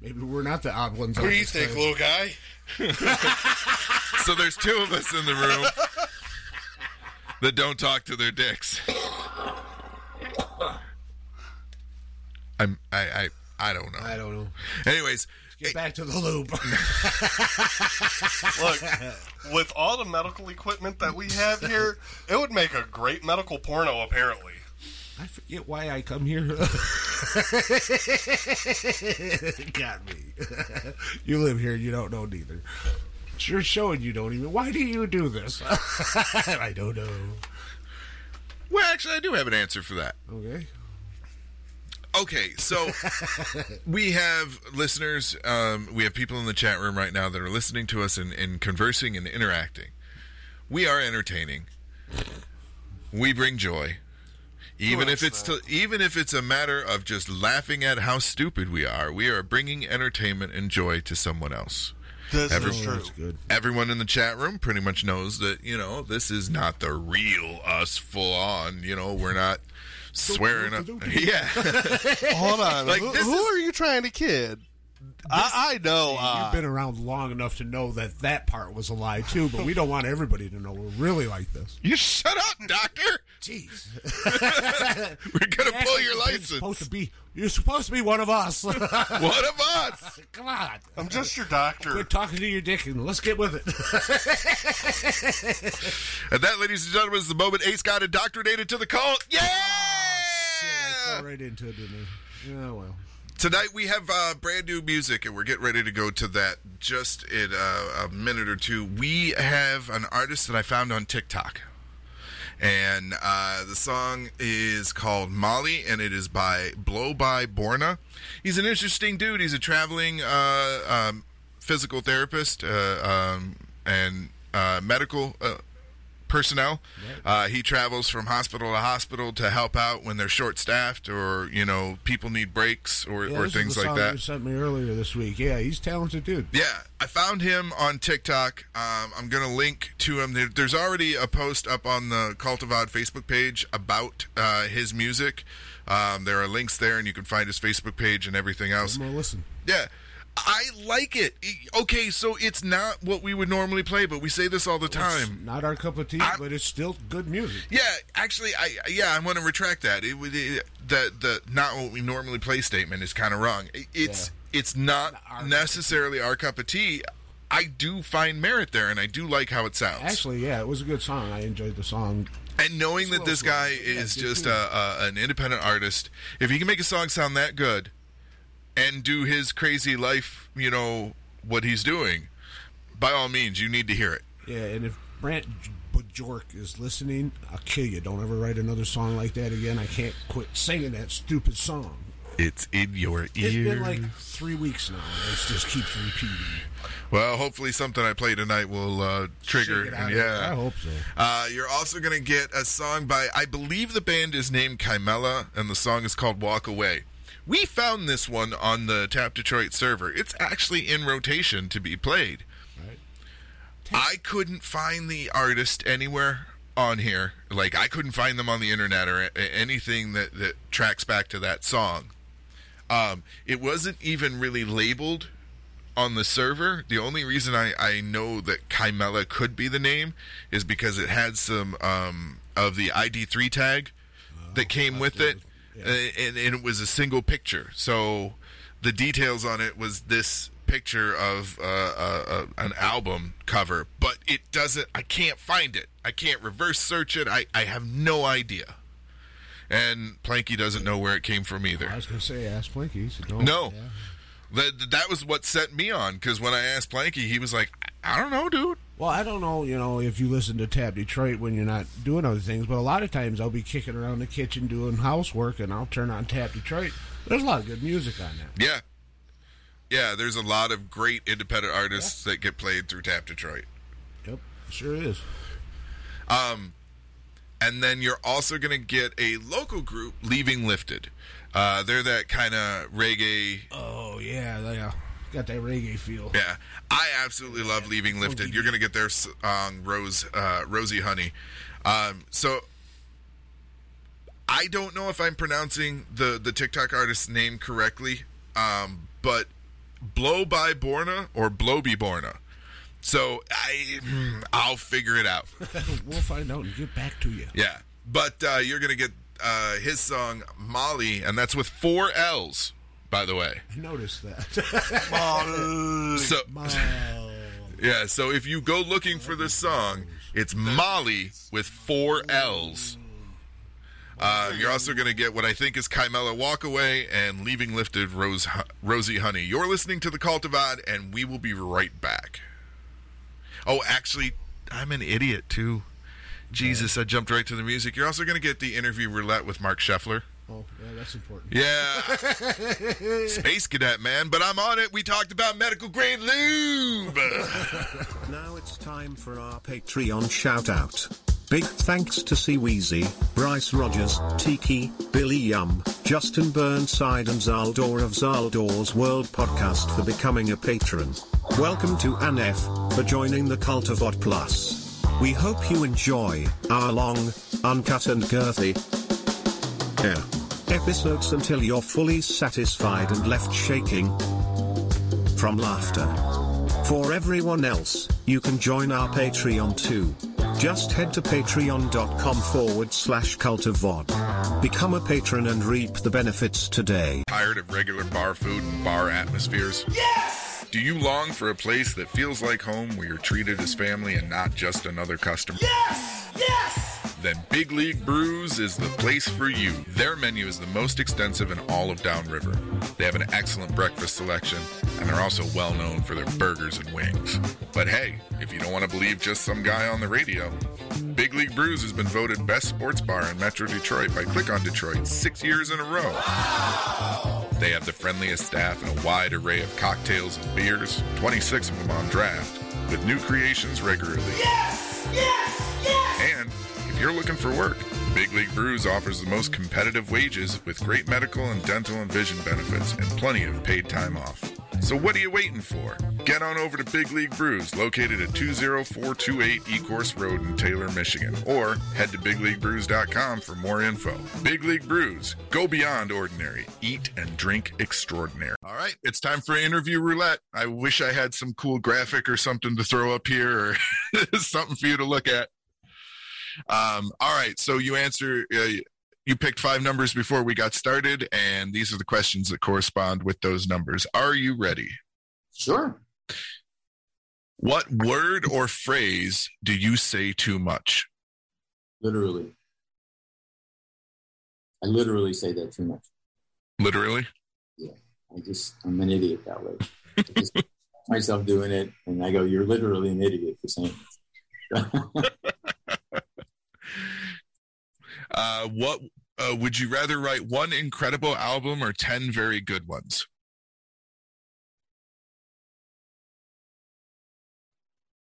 maybe we're not the odd ones. What do you think, time. little guy? *laughs* so there's two of us in the room that don't talk to their dicks. I'm I I I don't know. I don't know. Anyways, Get eh, back to the loop. *laughs* Look, with all the medical equipment that we have here, it would make a great medical porno, apparently. I forget why I come here. *laughs* Got me. *laughs* you live here and you don't know neither. Sure showing you don't even. Why do you do this? *laughs* I don't know. well, actually, I do have an answer for that. Okay. Okay, so *laughs* we have listeners. Um, we have people in the chat room right now that are listening to us and, and conversing and interacting. We are entertaining. We bring joy, even if it's to, even if it's a matter of just laughing at how stupid we are. We are bringing entertainment and joy to someone else. This Every- is true. good. Everyone in the chat room pretty much knows that you know this is not the real us, full on. You know, we're not swearing. Up. *laughs* Yeah. Hold on. Like, who who is- are you trying to kid? I, I know. Uh, You've been around long enough to know that that part was a lie too, but we don't want everybody to know we're really like this. You shut up, doctor. Jeez, *laughs* We're gonna pull your You're license. Supposed to be. *laughs* You're supposed to be one of us. One of us. Come on. I'm just your doctor. We're talking to your dick and let's get with it. And that, ladies and gentlemen, is the moment Ace got indoctrinated to the cult. Yeah. *laughs* Right into it, didn't? Yeah, well. Tonight we have uh, brand new music, and we're getting ready to go to that just in uh, a minute or two. We have an artist that I found on TikTok, and uh, the song is called Molly, and it is by Blowbyborna. He's an interesting dude. He's a traveling uh, um, physical therapist uh, um, and uh, medical. Personnel. Uh, he travels from hospital to hospital to help out when they're short staffed or, you know, people need breaks or, Yeah, or things like that. You sent me earlier this week. Yeah, he's a talented dude. Yeah, I found him on TikTok. Um, I'm going to link to him. There, there's already a post up on the Cult of Odd Facebook page about uh, his music. Um, there are links there, and you can find his Facebook page and everything else. I'm gonna listen. Yeah. I like it. Okay, so it's not what we would normally play, but we say this all the time. Not our cup of tea, I- but it's still good music. Yeah, actually, I yeah, I want to retract that. It, it, the the not what we normally play statement is kind of wrong. It- It's it's not our cup necessarily our cup of tea. I do find merit there, and I do like how it sounds. Actually, yeah, it was a good song. I enjoyed the song. and knowing that this guy is good just a, a, an independent artist, if he can make a song sound that good, and do his crazy life, you know what he's doing, by all means, you need to hear it. Yeah, and if Brant Bajork is listening, I'll kill you. Don't ever write another song like that again. I can't quit singing that stupid song. It's in your ear. It's been like three weeks now. It just keeps repeating. Well, hopefully something I play tonight will uh, trigger. Shake it out and yeah, I hope so. Uh, you're also going to get a song by, I believe the band is named Chimella, and the song is called Walk Away. We found this one on the Tap Detroit server. It's actually in rotation to be played. Right. I couldn't find the artist anywhere on here. Like, I couldn't find them on the internet or anything that, that tracks back to that song. Um, it wasn't even really labeled on the server. The only reason I, I know that Chimella could be the name is because it had some um, of the ID3 tag that came with it, uh, and, and it was a single picture. So the details on it was this picture of uh, uh, uh, an album cover, but it doesn't. I can't find it. I can't reverse search it. I, I have no idea. And Planky doesn't know where it came from either. I was gonna say ask Planky. No. No. Yeah. That that was what set me on because when I asked Planky, he was like, "I don't know, dude." Well, I don't know, you know, if you listen to Tab Detroit when you're not doing other things, but a lot of times I'll be kicking around the kitchen doing housework and I'll turn on Tab Detroit. There's a lot of good music on that. Yeah, yeah. There's a lot of great independent artists that get played through Tap Detroit. Yep, sure is. And and then you're also going to get a local group, Leaving Lifted. Uh, they're that kind of reggae. Oh yeah, yeah. Got that reggae feel. Yeah, I absolutely love Leaving Lifted. You're to get their song Rose, uh, Rosie Honey. Um, so I don't know if I'm pronouncing the the TikTok artist's name correctly, um, but Blow by Borna or Blowby Borna. So I hmm, I'll figure it out. *laughs* we'll find out and get back to you. Yeah, but uh, you're to get uh, his song Molly, and that's with four L's. By the way, I noticed that. *laughs* so yeah, so if you go looking for this song, it's Molly with four L's. Uh, you're also going to get what I think is Kymela Walkaway and Leaving Lifted Rose, Rosie Honey. You're listening to the Cult of Odd, and we will be right back. Oh, actually, I'm an idiot too. Jesus, I jumped right to the music. You're also going to get the interview roulette with Marc Sheffler. Oh, yeah, that's important. Yeah. *laughs* Space Cadet, man. But I'm on it. We talked about medical grade lube. *laughs* Now it's time for our Patreon shout out. Big thanks to C Weezy, Bryce Rogers, Tiki, Billy Yum, Justin Burnside, and Zaldor of Zaldor's World Podcast for becoming a patron. Welcome to Anef for joining the Cult of Odd Plus. We hope you enjoy our long, uncut, and girthy yeah, episodes until you're fully satisfied and left shaking from laughter. For everyone else, you can join our Patreon too. Just head to patreon.com forward slash cult of odd. Become a patron and reap the benefits today. Tired of regular bar food and bar atmospheres? Yes! Do you long for a place that feels like home where you're treated as family and not just another customer? Yes! Yes! Then Big League Brews is the place for you. Their menu is the most extensive in all of Downriver. They have an excellent breakfast selection, and they're also well known for their burgers and wings. But hey, if you don't want to believe just some guy on the radio, Big League Brews has been voted best sports bar in Metro Detroit by Click on Detroit six years in a row. They have the friendliest staff and a wide array of cocktails and beers, 26 of them on draft, with new creations regularly. Yes! Yes! Yes! And if you're looking for work, Big League Brews offers the most competitive wages with great medical and dental and vision benefits and plenty of paid time off. So what are you waiting for? Get on over to Big League Brews, located at 20428 Ecorse Road in Taylor, Michigan, or head to bigleaguebrews.com for more info. Big League Brews, go beyond ordinary, eat and drink extraordinary. All right, it's time for interview roulette. I wish I had some cool graphic or something to throw up here or *laughs* something for you to look at. Um, all right, so you answer. Uh, you picked five numbers before we got started, and these are the questions that correspond with those numbers. Are you ready? Sure. What word or phrase do you say too much? Literally. I literally say that too much. Literally? Yeah. I just, I'm an idiot that way. I just *laughs* myself doing it, and I go, You're literally an idiot for saying it. *laughs* Uh, what uh, would you rather write one incredible album or 10 very good ones?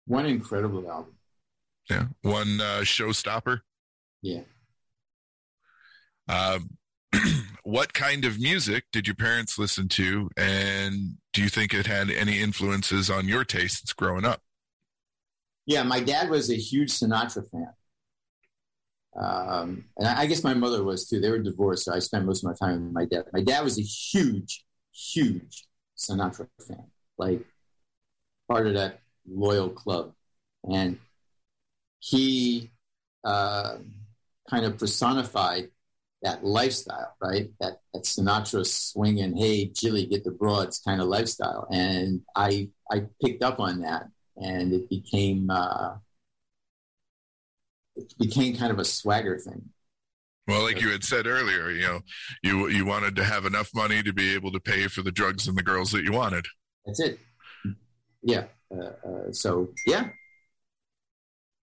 One incredible album. Yeah. One uh, showstopper? Yeah. Um, *clears throat* what kind of music did your parents listen to, and do you think it had any influences on your tastes growing up? Yeah, my dad was a huge Sinatra fan. Um, and I I guess my mother was too. They were divorced, so I spent most of my time with my dad. My dad was a huge, huge Sinatra fan, like part of that loyal club. And he uh, kind of personified that lifestyle, right? That, that Sinatra swinging, hey, Jilly, get the broads kind of lifestyle. And I, I picked up on that, and it became, uh, it became kind of a swagger thing. Well, like you had said earlier, you know, you you wanted to have enough money to be able to pay for the drugs and the girls that you wanted. That's it. Yeah. Uh, uh, so yeah.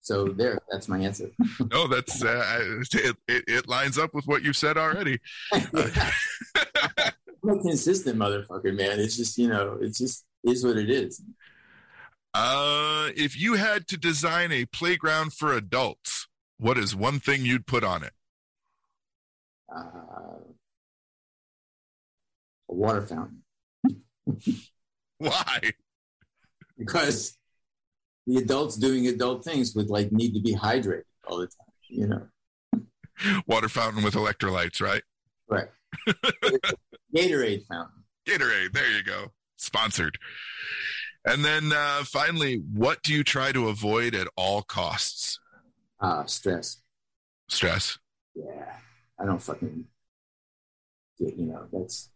So there, that's my answer. *laughs* No, that's uh, it, it. It lines up with what you said already. *laughs* *laughs* I'm a consistent motherfucker, man. It's just you know, it's just is what it is. Uh, if you had to design a playground for adults, what is one thing you'd put on it? Uh, a water fountain. *laughs* Why? because the adults doing adult things would like need to be hydrated all the time, you know. *laughs* Water fountain with electrolytes, right? Right. *laughs* Gatorade fountain. Gatorade. There you go. Sponsored. And then uh, finally, what do you try to avoid at all costs? Ah, stress. Stress. Yeah. I don't fucking get, you know, that's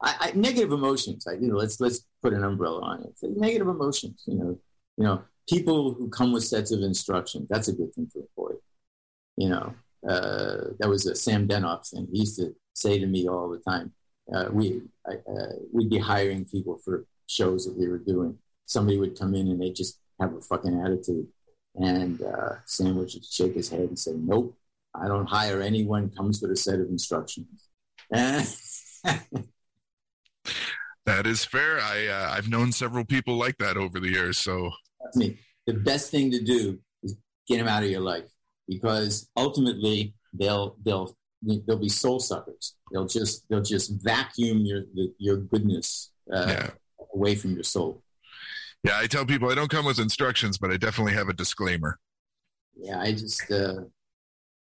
I, I negative emotions. I you know, let's let's put an umbrella on it. Like negative emotions, you know. You know, people who come with sets of instructions, that's a good thing to avoid. You know, uh, that was a Sam Denoff thing. He used to say to me all the time, uh, we I, uh, we'd be hiring people for shows that we were doing. Somebody would come in and they just have a fucking attitude, and uh, Sam would just shake his head and say, "Nope, I don't hire anyone comes with a set of instructions." *laughs* That is fair. I uh, I've known several people like that over the years. So trust me, the best thing to do is get them out of your life because ultimately they'll they'll they'll be soul suckers. They'll just they'll just vacuum your your goodness uh, Yeah. away from your soul. Yeah, I tell people I don't come with instructions, but I definitely have a disclaimer. Yeah, I just uh,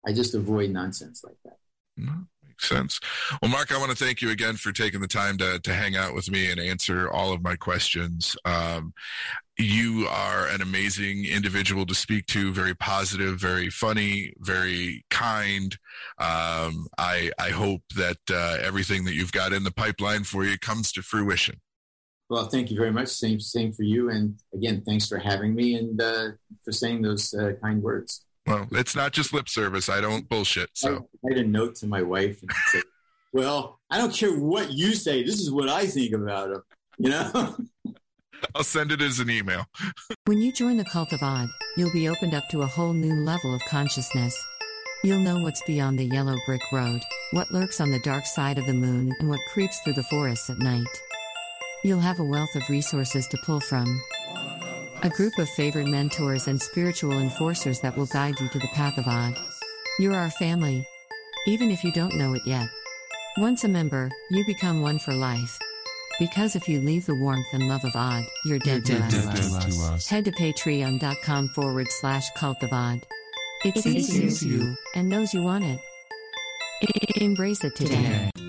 I just avoid nonsense like that. Makes sense. Well, Marc, I want to thank you again for taking the time to to hang out with me and answer all of my questions. Um, you are an amazing individual to speak to. Very positive, very funny, very kind. Um, I I hope that uh, everything that you've got in the pipeline for you comes to fruition. Well, thank you very much. Same same for you. And again, thanks for having me and uh, for saying those uh, kind words. Well, it's not just lip service. I don't bullshit. So I made a note to my wife and said, "Well, I don't care what you say. This is what I think about him." You know. *laughs* I'll send it as an email. *laughs* When you join the cult of odd, you'll be opened up to a whole new level of consciousness. You'll know what's beyond the yellow brick road, what lurks on the dark side of the moon, and what creeps through the forests at night. You'll have a wealth of resources to pull from. A group of favorite mentors and spiritual enforcers that will guide you to the path of odd. You're our family, even if you don't know it yet. Once a member, you become one for life. Because if you leave the warmth and love of odd, you're dead, to, us. Head to patreon.com forward slash cult of odd. It sees you and knows you want it. Embrace it today. Cause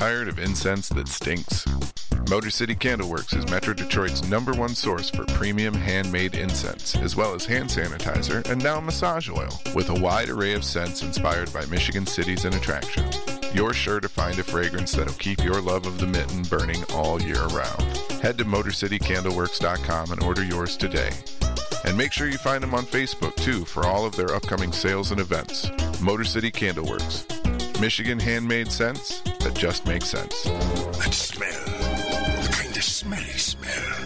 tired of incense that stinks? Motor City Candleworks is Metro Detroit's number one source for premium handmade incense, as well as hand sanitizer and now massage oil, with a wide array of scents inspired by Michigan cities and attractions. You're sure to find a fragrance that'll keep your love of the mitten burning all year round. Head to MotorCityCandleworks.com and order yours today. And make sure you find them on Facebook too for all of their upcoming sales and events. Motor City Candleworks. Michigan handmade scents that just makes sense. That smell. The kind of smelly smell.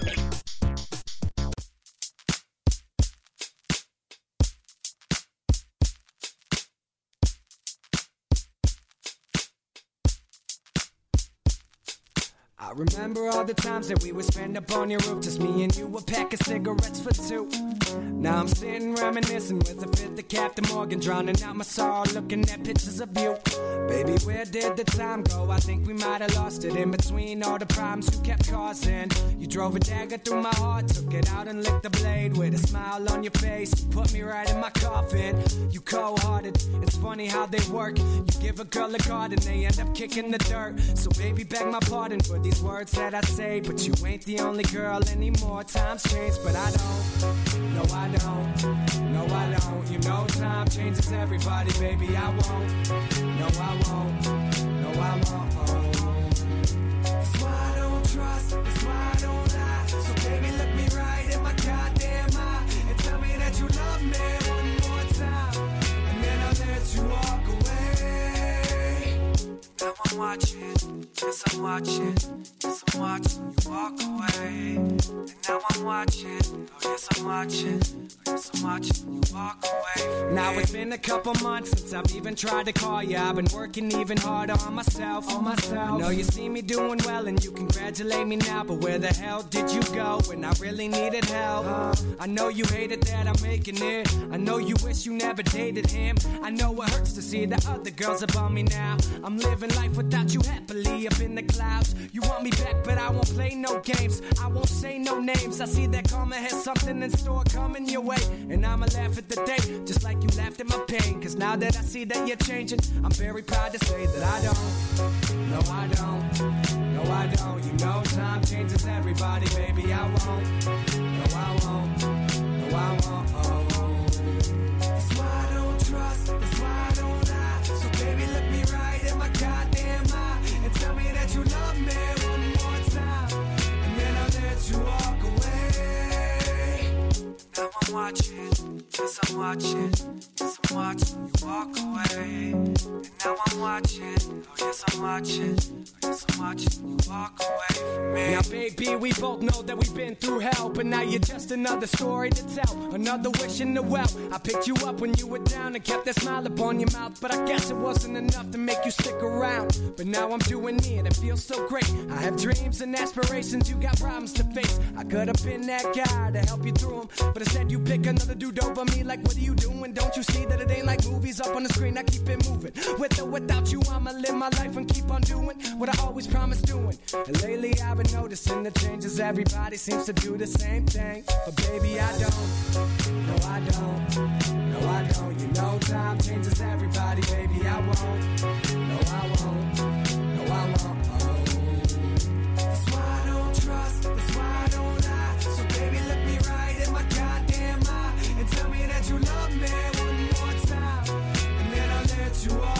I remember all the times that we would spend up on your roof, just me and you, a pack of cigarettes for two. Now I'm sitting reminiscing with a fifth of Captain Morgan, drowning out my sorrow, looking at pictures of you. Baby, where did the time go? I think we might have lost it in between all the problems you kept causing. You drove a dagger through my heart, took it out and licked the blade with a smile on your face. Put me right in my coffin. You cold-hearted. It's funny how they work. You give a girl a card and they end up kicking the dirt. So baby, beg my pardon for these words that I say, but you ain't the only girl anymore. Times change, but I don't. No, I don't. No, I don't. You know time changes everybody, baby. I won't. No, I won't. No, I won't. That's why I don't trust. That's why I don't I'm watching, yes I'm watching, yes I'm watching you walk away. And now I'm watching, oh yes I'm watching, oh yes I'm watching you walk away. Now it's been a couple months since I've even tried to call you. I've been working even harder on myself, on myself. I know you see me doing well and you congratulate me now, but where the hell did you go when I really needed help? I know you hated that I'm making it. I know you wish you never dated him. I know it hurts to see the other girls above me now. I'm living life without you happily up in the clouds. You want me back, but I won't play no games. I won't say no names. I see that karma has something in store coming your way. And I'ma laugh at the day, just like you laughed at my pain. Cause now that I see that you're changing, I'm very proud to say that I don't. No, I don't. No, I don't. You know time changes everybody, baby. I won't. No, I won't. No, I won't. Oh, oh. That's why I don't trust. That's why I don't lie. So baby, look me in my goddamn eye and tell me that you love me Now I'm watching, yes I'm watching, yes I'm watching you walk away. And now I'm watching, oh yes I'm watching, you walk away from me. Now baby, we both know that we've been through hell, but now you're just another story to tell, another wish in the well. I picked you up when you were down and kept that smile upon your mouth, but I guess it wasn't enough to make you stick around. But now I'm doing it, and it feels so great. I have dreams and aspirations, you got problems to face. I could have been that guy to help you through them, but instead you pick another dude over me. Like, what are you doing? Don't you see that it ain't like movies up on the screen? I keep it moving. With or without you, I'ma live my life and keep on doing what I always promised doing. And lately I've been noticing the changes. Everybody seems to do the same thing, but baby I don't. No, I don't. No, I don't. You know time changes everybody, baby. I won't. No, I won't. No, I won't. You love me one more time, and then I'll let you walk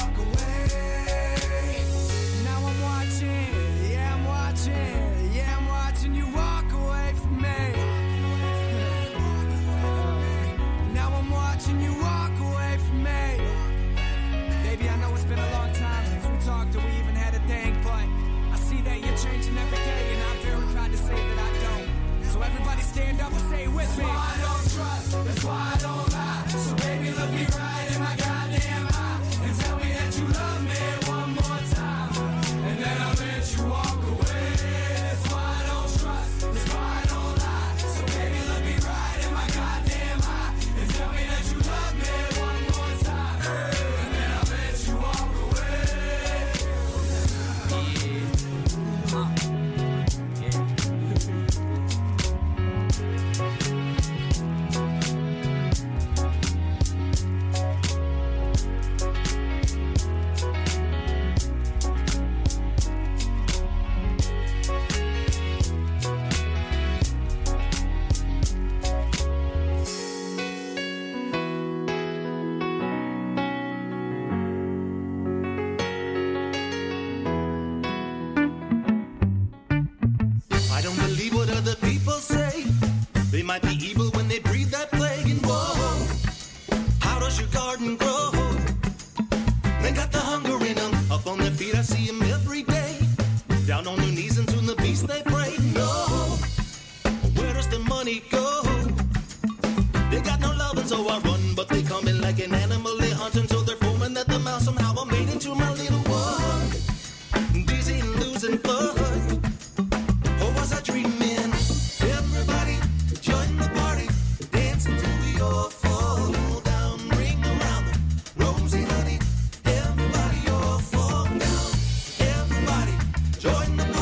join the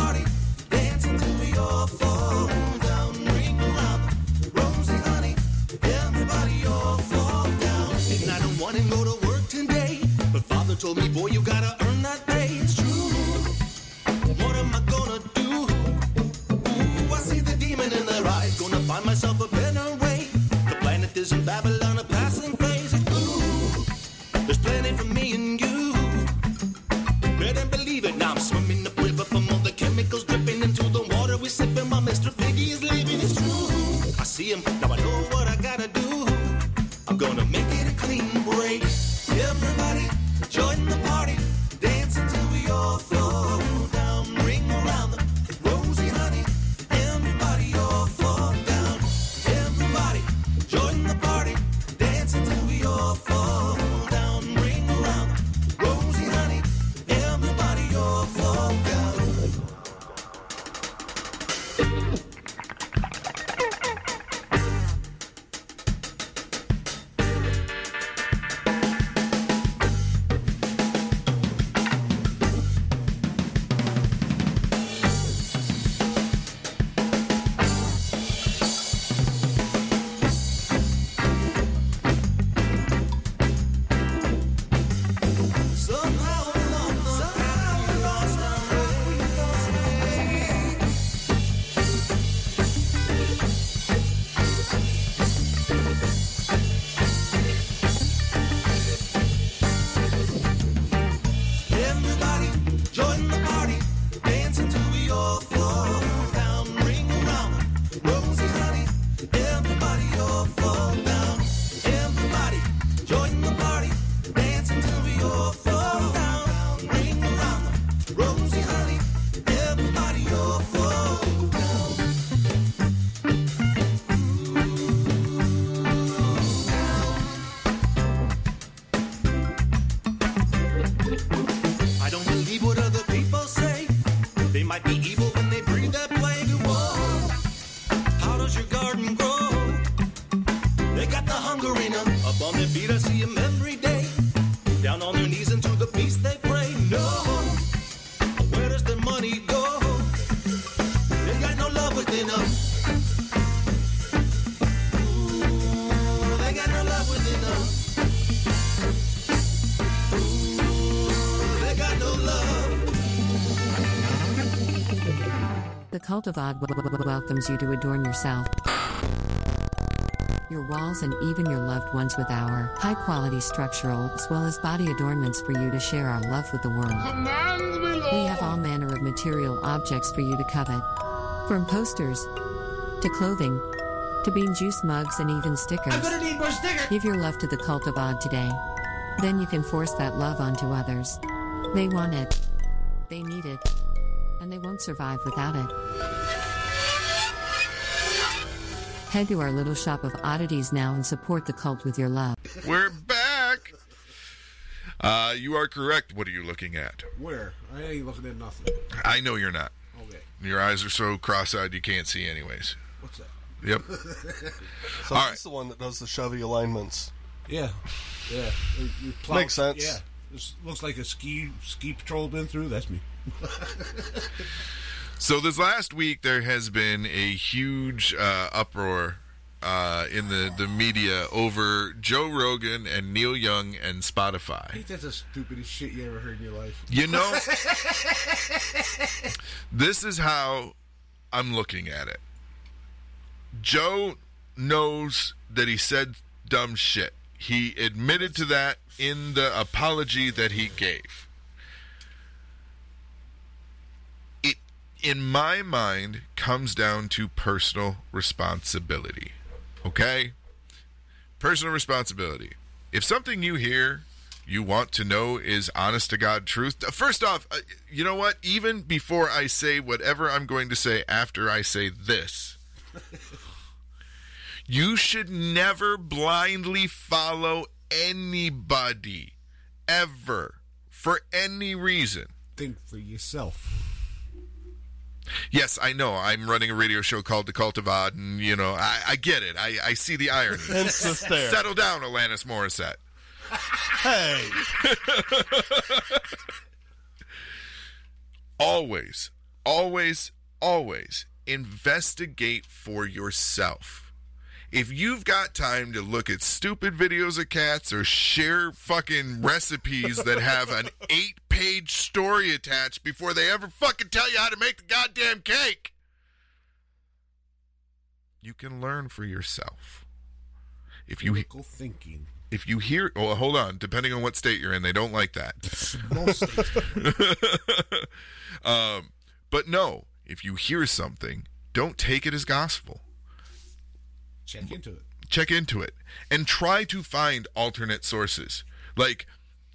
Cult of Odd welcomes you to adorn yourself, your walls, and even your loved ones with our high quality structural as well as body adornments for you to share our love with the world. We have all manner of material objects for you to covet. From posters to clothing to bean juice mugs and even stickers. I'm gonna need more stickers. Give your love to the Cult of Odd today. Then you can force that love onto others. They want it, they need it, and they won't survive without it. Head to our little shop of oddities now and support the cult with your love. We're back. Uh, you are correct. What are you looking at? Where? I ain't looking at nothing. I know you're not. Okay. Your eyes are so cross-eyed you can't see, anyways. What's that? Yep. *laughs* So All he's the one that does the Chevy alignments. Yeah. Yeah. You- you plow- Makes sense. Yeah. This looks like a ski ski patrol been through. That's me. *laughs* So this last week there has been a huge uh, uproar uh, in the, the media over Joe Rogan and Neil Young and I Spotify. think that's the stupidest shit you ever heard in your life. You know, *laughs* this is how I'm looking at it. Joe knows that he said dumb shit. He admitted to that in the apology that he gave. It, in my mind, comes down to personal responsibility. Okay? Personal responsibility. If something you hear you want to know is honest to God truth, first off, uh, you know what? Even before I say whatever I'm going to say after I say this, *laughs* you should never blindly follow anybody ever for any reason. Think for yourself. Yes, I know. I'm running a radio show called The Cult of Odd, and you know, I, I get it. I, I see the irony. *laughs* Stare. Settle down, Alanis Morissette. Hey, *laughs* Always, always, always investigate for yourself. If you've got time to look at stupid videos of cats or share fucking recipes that have an *laughs* eight page story attached before they ever fucking tell you how to make the goddamn cake, you can learn for yourself. If you Critical thinking. if you hear oh hold on depending on what state you're in they don't like that *laughs* Most states *laughs* um, but no if you hear something don't take it as gospel check into it. check into it and try to find alternate sources like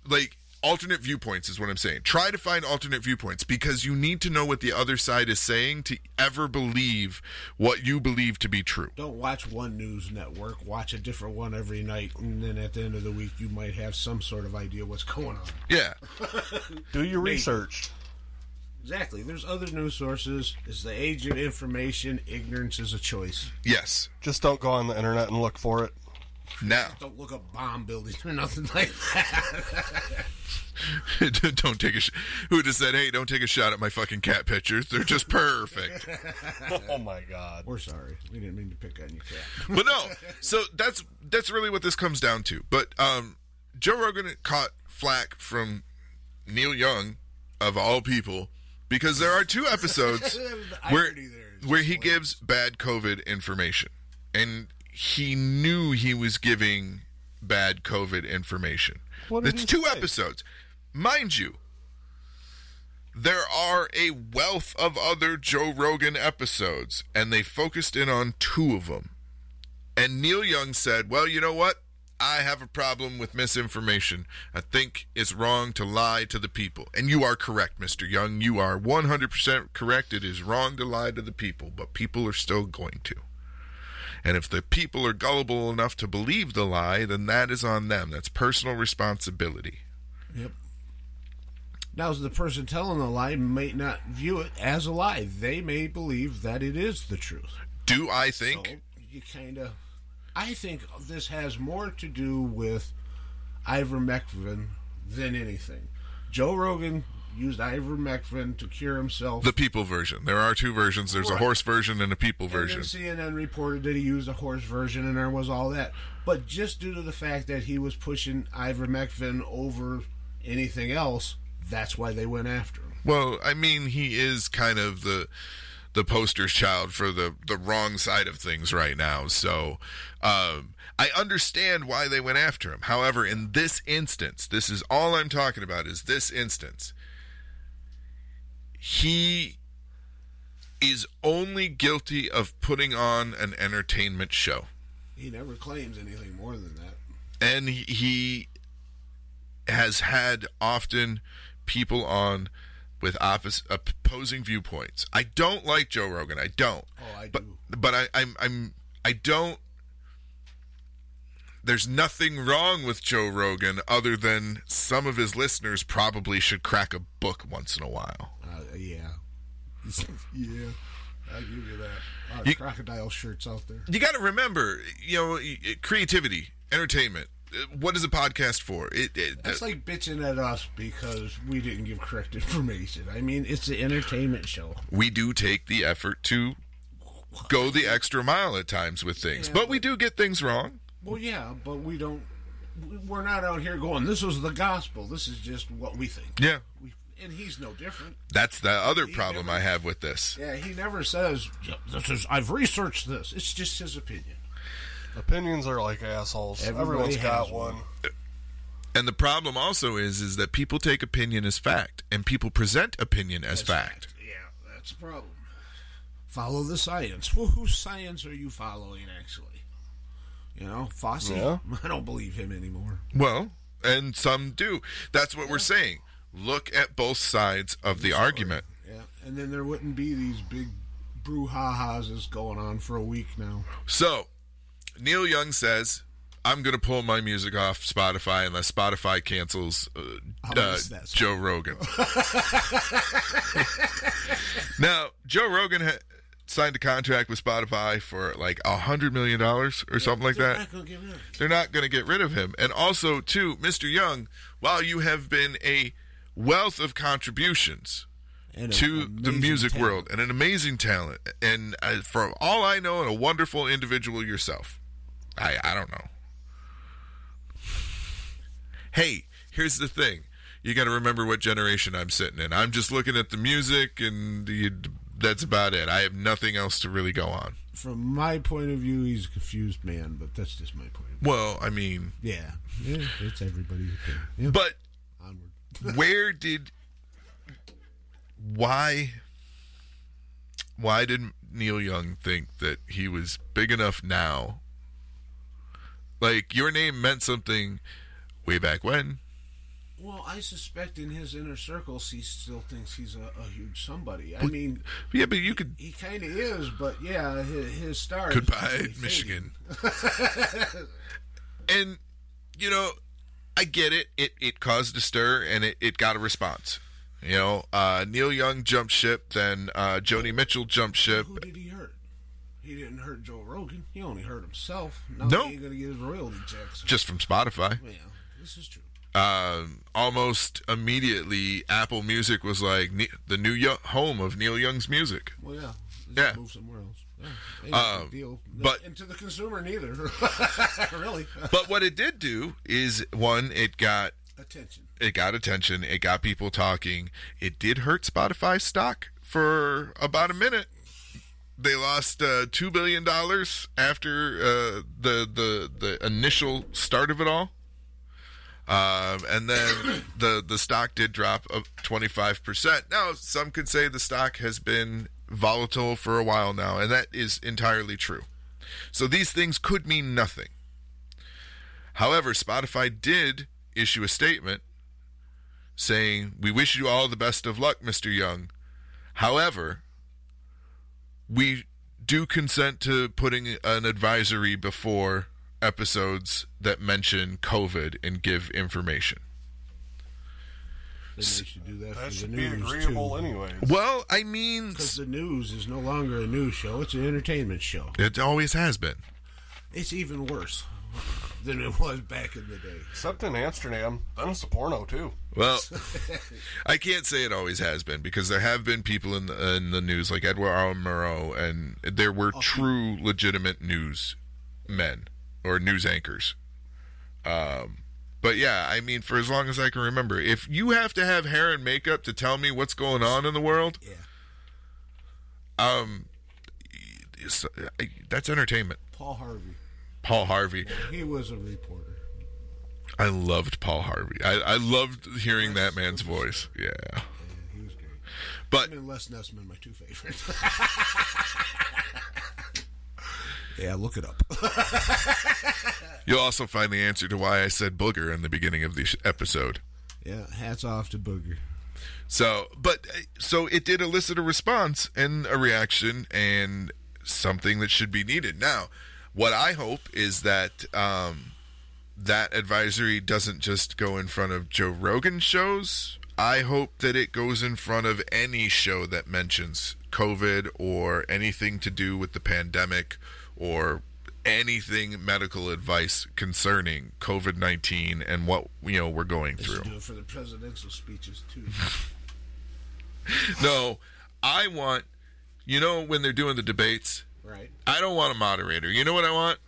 like alternate viewpoints is what i'm saying try to find alternate viewpoints because you need to know what the other side is saying to ever believe what you believe to be true Don't watch one news network. Watch a different one every night, and then at the end of the week, you might have some sort of idea what's going on. yeah *laughs* do your research. Exactly. There's other news sources. It's the age of information. Ignorance is a choice. yes Just don't go on the internet and look for it. now Don't look up bomb buildings or nothing *laughs* like that. *laughs* don't take a sh- who just said hey don't take a shot at my fucking cat pictures they're just perfect *laughs* Oh my god. We're sorry. We didn't mean to pick on your cat. but no so that's that's really what this comes down to but um joe rogan caught flack from neil young of all people because there are two *laughs* episodes where irony there is where he gives bad covid information and he knew he was giving bad covid information it's two say? episodes mind you there are a wealth of other Joe Rogan episodes, and they focused in on two of them. And Neil Young said, Well, you know what? I have a problem with misinformation. I think it's wrong to lie to the people. And you are correct, Mr. Young. You are 100% correct. It is wrong to lie to the people, but people are still going to. And if the people are gullible enough to believe the lie, then that is on them. That's personal responsibility. Yep. Now, the person telling the lie may not view it as a lie. They may believe that it is the truth. Do I think? So you kind of. I think this has more to do with ivermectin than anything. Joe Rogan used ivermectin to cure himself. The people version. There are two versions. There's a horse version and a people version. CNN reported that he used a horse version, and there was all that. But just due to the fact that he was pushing ivermectin over anything else, that's why they went after him. Well, I mean, he is kind of the the poster child for the the wrong side of things right now. So, um, I understand why they went after him. However, in this instance, this is all I'm talking about. Is this instance? He is only guilty of putting on an entertainment show. He never claims anything more than that. and he, he has had often people on with opposite opposing viewpoints. I don't like Joe Rogan. I don't. Oh, I but, do. But I, I'm I'm I don't. There's nothing wrong with Joe Rogan other than some of his listeners probably should crack a book once in a while. Uh, yeah. *laughs* yeah. I'll give you that. A lot of You- crocodile shirts out there. You got to remember, you know, creativity, entertainment. Uh, What is a podcast for? It, it, That's like bitching at us because we didn't give correct information. I mean, it's an entertainment show. we do take the effort to go the extra mile at times with things, Yeah, but we do get things wrong. Well, yeah, but we don't. We're not out here going. This is the gospel. This is just what we think. Yeah, We, and he's no different. that's the other He problem never- I have with this. Yeah, he never says this is. I've researched this. It's just his opinion. Opinions are like assholes. Everybody Everyone's got one. one. And the problem also is is that people take opinion as fact, and people present opinion as fact. Yeah, that's a problem. Follow the science. Well, whose science are you following, actually? You know, Fauci. Yeah. *laughs* I don't believe him anymore. Well, and some do. That's what we're saying. Look at both sides of the argument. Yeah, and then there wouldn't be these big brouhahas going on for a week now. So, Neil Young says, "I'm going to pull my music off Spotify unless Spotify cancels uh, uh. Joe Rogan." now, Joe Rogan ha- signed a contract with Spotify for like a hundred million dollars or something like They're that. not gonna get rid of it. They're not going to get rid of him. And also, too, Mr. Young, while you have been a wealth of contributions to the music talent. world and an amazing talent, and uh, for all I know, and a wonderful individual yourself. I I don't know. Hey, here's the thing. You got to remember what generation I'm sitting in. I'm just looking at the music, and that's about it. I have nothing else to really go on. From my point of view, he's a confused man, but that's just my point. Of view. Well, I mean. Yeah, yeah, it's everybody's opinion. Yeah. but Onward. *laughs* where did why why did Neil Young think that he was big enough now? Like your name meant something way back when. Well, I suspect in his inner circles, he still thinks he's a, a huge somebody. I But- mean, Yeah, but you could he kind of is, but yeah, his, his star. goodbye. Michigan. *laughs* and you know, I get it. It it caused a stir and it, it got a response. You know, uh, Neil Young jumped ship, then uh, Joni Mitchell jumped ship. Who did he hurt? He didn't hurt Joe Rogan. He only hurt himself. Now No. he ain't gonna get his royalty checks. just from Spotify. yeah, this is true. um, almost immediately Apple Music was like ne- the new yo- home of Neil Young's music. Well, yeah, Yeah. move somewhere else. Yeah, Um, deal. but- and to the consumer, neither. *laughs* really, But what it did do is one, it got attention. it got attention, it got people talking. It did hurt Spotify stock for about a minute. They lost uh, two billion dollars after uh, the the the initial start of it all. Um, and then *coughs* the the stock did drop of 25%. Now, some could say the stock has been volatile for a while now, and that is entirely true. So these things could mean nothing. However, Spotify did issue a statement saying, We wish you all the best of luck, Mr. Young. However, we do consent to putting an advisory before episodes that mention COVID and give information. Then they should do that, That for should the be agreeable too. anyways. Well, I mean, Because the news is no longer a news show; it's an entertainment show. it always has been. It's even worse than it was back in the day. Except in Amsterdam, then it's a porno too. Well, *laughs* I can't say it always has been because there have been people in the, in the news like Edward R. Murrow, and there were true, legitimate news men or news anchors. Um, but yeah, I mean, for as long as I can remember, if you have to have hair and makeup to tell me what's going on in the world, Yeah. um, that's entertainment. Paul Harvey, Paul Harvey, he was a reporter. I loved Paul Harvey. I, I loved hearing that man's voice. Yeah, he was great. but Him and Les Nessman, my two favorites. *laughs* yeah, look it up. *laughs* You'll also find the answer to why I said booger in the beginning of the sh- episode. yeah, hats off to Booger. So, but uh, so it did elicit a response and a reaction and something that should be needed. Now, what I hope is that um, that advisory doesn't just go in front of Joe Rogan shows. I hope that it goes in front of any show that mentions COVID or anything to do with the pandemic or anything medical advice concerning COVID 19 and what you know we're going They through. do it for the presidential speeches too. *laughs* No, I want, you know, when they're doing the debates, right, I don't want a moderator. You know what I want?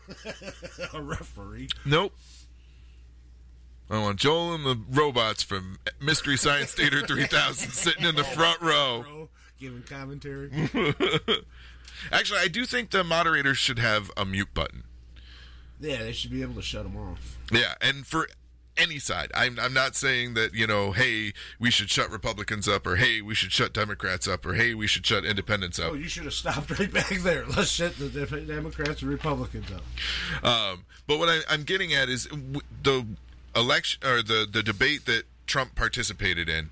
*laughs* a referee. Nope. I want Joel and the robots from Mystery Science Theater 3000 sitting in the front row. Giving commentary. *laughs* Actually, I do think the moderators should have a mute button. yeah, they should be able to shut them off. Yeah, and for any side. I'm I'm not saying that you know, hey, we should shut Republicans up, or hey, we should shut Democrats up, or hey, we should shut Independents up. Oh, you should have stopped *laughs* right back there. Let's shut the Democrats and Republicans up. Um, but what I, I'm getting at is w- the election or the the debate that Trump participated in.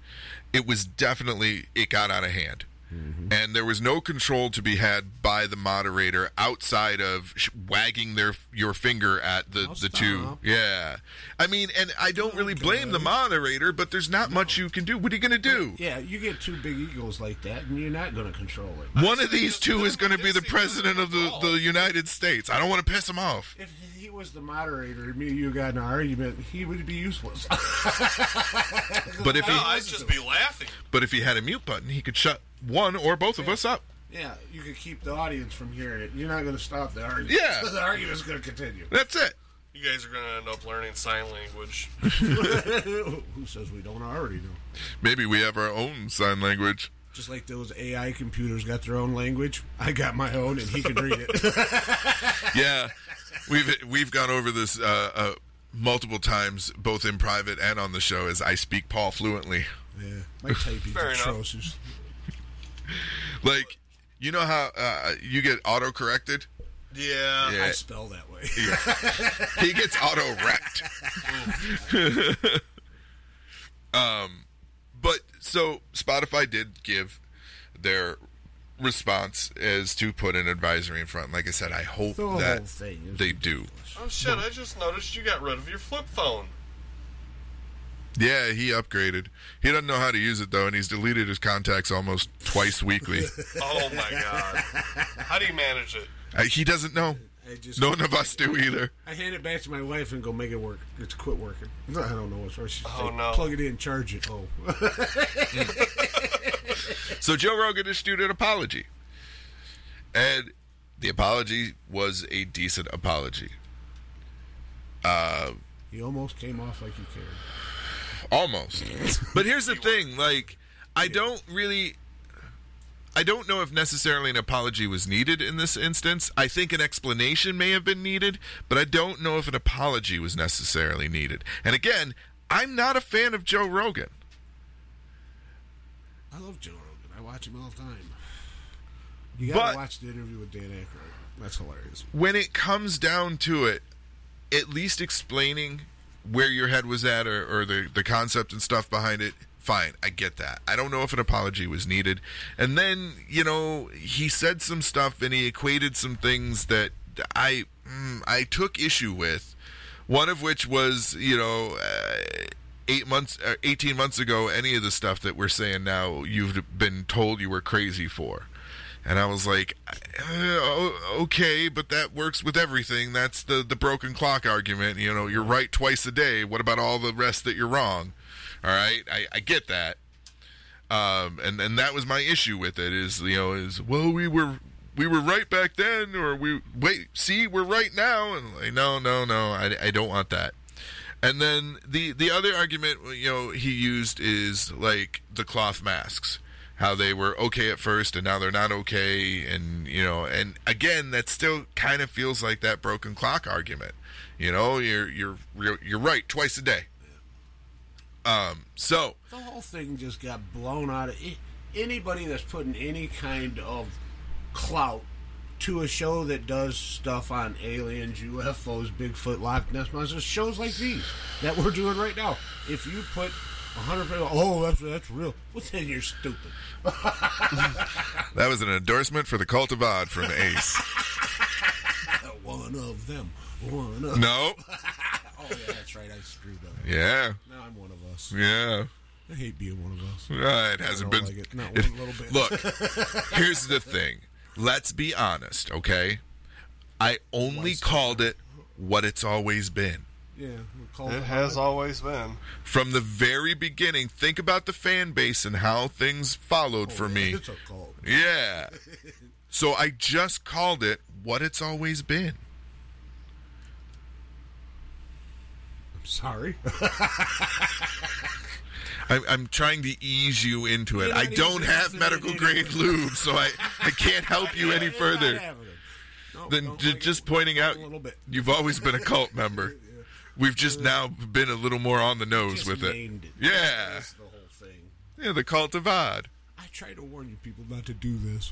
It was definitely it got out of hand. Mm-hmm. And there was no control to be had by the moderator outside of sh- wagging their your finger at the, oh, the two. Yeah, I mean, and I don't really oh, blame the moderator, but there's not much you can do. What are you going to do? Yeah, you get two big egos like that, and you're not going to control it. One of these two is going to be the president of the, the United States. I don't want to piss him off. If he was the moderator, and me and you got an argument, he would be useless. *laughs* But if he, I'd just be laughing. but if he had a mute button, he could shut one or both of us up. yeah, you could keep the audience from hearing it. You're not going to stop the argument. Yeah. *laughs* the argument's going to continue. That's it. You guys are gonna end up learning sign language. *laughs* *laughs* Who says we don't already know? Maybe we have our own sign language. Just like those AI computers got their own language, I got my own, and he can read it. Yeah, we've we've gone over this uh, uh, multiple times, both in private and on the show. As I speak Paul fluently. yeah, my typing's Fair enough. Atrocious. *laughs* Like, you know how uh, you get auto corrected? Yeah. Yeah. I spell that way. *laughs* he gets auto wrecked. *laughs* um, but so Spotify did give their response as to put an advisory in front. Like I said, I hope The that thing is they do. Oh shit! I just noticed you got rid of your flip phone. Yeah, he upgraded. He doesn't know how to use it though, and he's deleted his contacts almost twice weekly. *laughs* Oh my god! How do you manage it? Uh, he doesn't know. I just None of us do either. I hand it back to my wife and go make it work. It's quit working. I don't know what's wrong. She's Oh, no. Plug it in, charge it. Oh, *laughs* So Joe Rogan issued an apology, and the apology was a decent apology. Uh, he almost came off like he cared. Almost. but here's the thing: like, I don't really. I don't know if necessarily an apology was needed in this instance. I think an explanation may have been needed, but I don't know if an apology was necessarily needed. And again, I'm not a fan of Joe Rogan. I love Joe Rogan. I watch him all the time. You gotta But- watch the interview with Dan Aykroyd. That's hilarious. when it comes down to it, at least explaining where your head was at or, or the, the concept and stuff behind it, fine. I get that. I don't know if an apology was needed. And then, you know, he said some stuff and he equated some things that I mm, I took issue with. One of which was, you know, uh, eight months, uh, eighteen months ago, any of the stuff that we're saying now, you've been told you were crazy for. And I was like, uh, okay, but that works with everything. That's the the broken clock argument. You know, you're right twice a day. What about all the rest that you're wrong? All right, I, I get that. Um, and and that was my issue with it. Is you know is well we were we were right back then, or we wait see we're right now, and like no no no I, I don't want that. And then the the other argument you know he used is like the cloth masks, how they were okay at first and now they're not okay, and you know, and again that still kind of feels like that broken clock argument. You know, you're you're you're, right twice a day. Um, so The whole thing just got blown out of. Anybody that's putting any kind of clout to a show that does stuff on aliens, UFOs, Bigfoot, Loch Ness monsters, shows like these that we're doing right now. If you put hundred oh, that's that's real. What's in you're stupid. *laughs* that was an endorsement for the Cult of Odd from Ace. *laughs* One of them. One of No. *laughs* oh yeah, that's right. I screwed up. Yeah. Now I'm one of us. Yeah. I hate being one of us. Uh, it hasn't been. like it. Not it- one little bit. Look, here's the thing. Let's be honest, okay? I only called it what it's always been. Yeah, we'll call It has always been. From the very beginning, think about the fan base and how things followed oh, for me. It's a cult. Yeah. *laughs* So I just called it what it's always been. I'm sorry. *laughs* I'm, I'm trying to ease you into it. I don't have medical grade lube, so I, I can't *laughs* help you any further. No, than don't like just pointing out A little bit. you've always been a cult member. We've just now been a little more on the nose Just with it. named it. Yeah. That's the whole thing. Yeah, the cult of odd. I try to warn you people not to do this.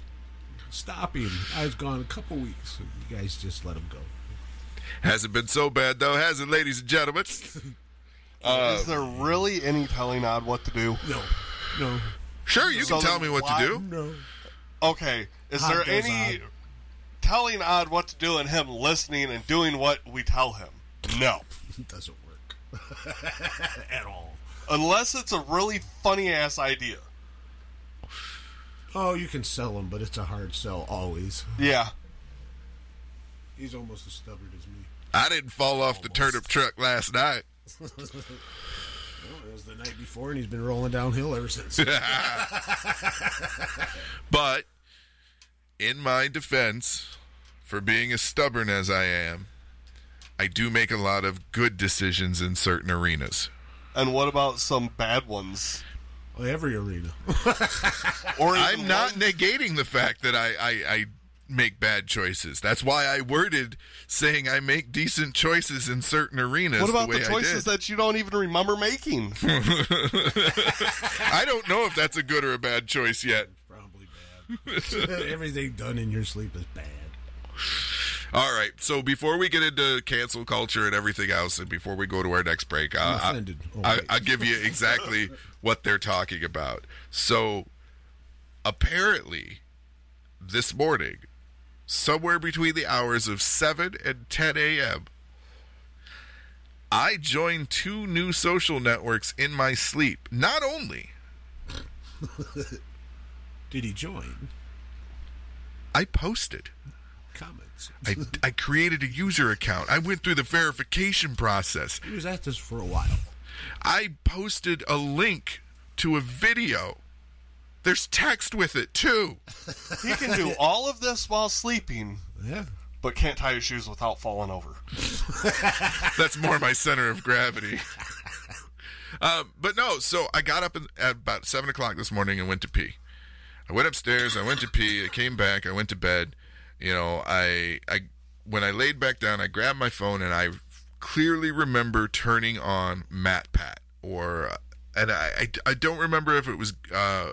Stop him. I was gone a couple weeks. You guys just let him go. Hasn't been so bad though, has it, ladies and gentlemen? *laughs* Uh, Is there really any telling Odd what to do? No. No. Sure, you So can tell then me what why- to do. No. Okay, is Odd there does any Odd. telling Odd what to do and him listening and doing what we tell him? No. It *laughs* doesn't work. *laughs* At all. Unless it's a really funny ass idea. Oh, you can sell him, but it's a hard sell always. Yeah. He's almost as stubborn as me. I didn't fall off the turnip truck last night. Well, it was the night before, and he's been rolling downhill ever since. *laughs* But in my defense, for being as stubborn as I am, I do make a lot of good decisions in certain arenas. And what about some bad ones? Well, every arena. *laughs* Or I'm not one- negating the fact that I, I, I make bad choices. That's why I worded saying I make decent choices in certain arenas. What about the, the, choices that you don't even remember making? *laughs* I don't know if that's a good or a bad choice yet. Probably bad. *laughs* Everything done in your sleep is bad. All right. So before we get into cancel culture and everything else, and before we go to our next break, uh, I. Oh, I. I'll give you exactly *laughs* what they're talking about. So apparently, this morning, somewhere between the hours of 7 and 10 a.m., I joined two new social networks in my sleep. Not only *laughs* Did he join? I posted. Comments. I, I created a user account. I went through the verification process. He was at this for a while. I posted a link to a video. There's text with it too. he can do *laughs* all of this while sleeping, Yeah. but can't tie his shoes without falling over. *laughs* That's more my center of gravity. Um, but no, so I got up in, at about seven o'clock this morning and went to pee. I went upstairs. I went to pee. I came back. I went to bed. You know, I I when I laid back down, I grabbed my phone and I clearly remember turning on MatPat or and I I, I don't remember if it was uh,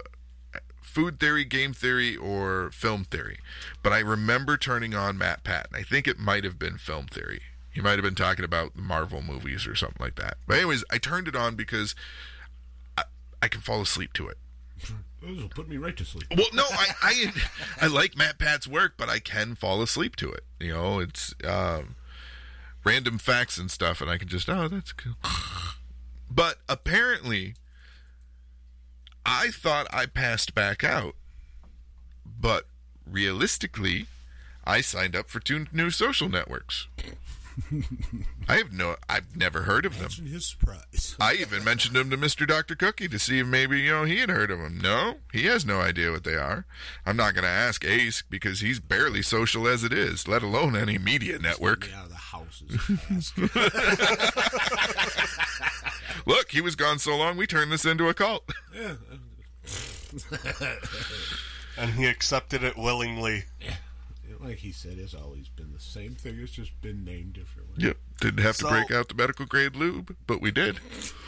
food theory, game theory, or film theory, but I remember turning on MatPat. And I think it might have been film theory. He might have been talking about Marvel movies or something like that. But anyways, I turned it on because I, I can fall asleep to it. This will put me right to sleep. Well, no, I, I I like MatPat's work, but I can fall asleep to it. You know, it's um, random facts and stuff, and I can just oh, that's cool. But apparently, I thought I passed back out, but realistically, I signed up for two new social networks. I have no, I've never heard of them. His surprise. I even mentioned them to Mr. Dr. Cookie to see if maybe, you know, he had heard of them. No, he has no idea what they are. I'm not going to ask Ace because he's barely social as it is, let alone any media network. Get out of the house is. *laughs* Look, he was gone so long, we turned this into a cult. yeah. And he accepted it willingly. Like he said, it's always been the same thing. It's just been named differently. Yep, didn't have to So- break out the medical grade lube, but we did.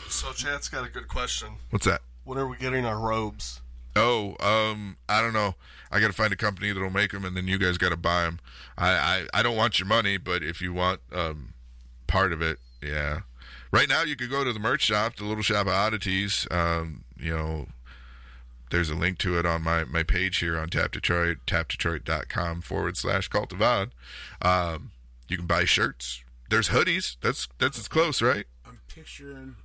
So Chad's got a good question. What's that? When are we getting our robes? Oh, um, I don't know. I got to find a company that'll make them, and then you guys got to buy them. I, I, I don't want your money, but if you want um, part of it, yeah. Right now, you could go to the merch shop, the Little Shop of Oddities. Um, you know, there's a link to it on my, my page here on Tap Detroit, tapdetroit.com forward slash cult of odd. Um, you can buy shirts. There's hoodies. That's that's as close, right? I'm picturing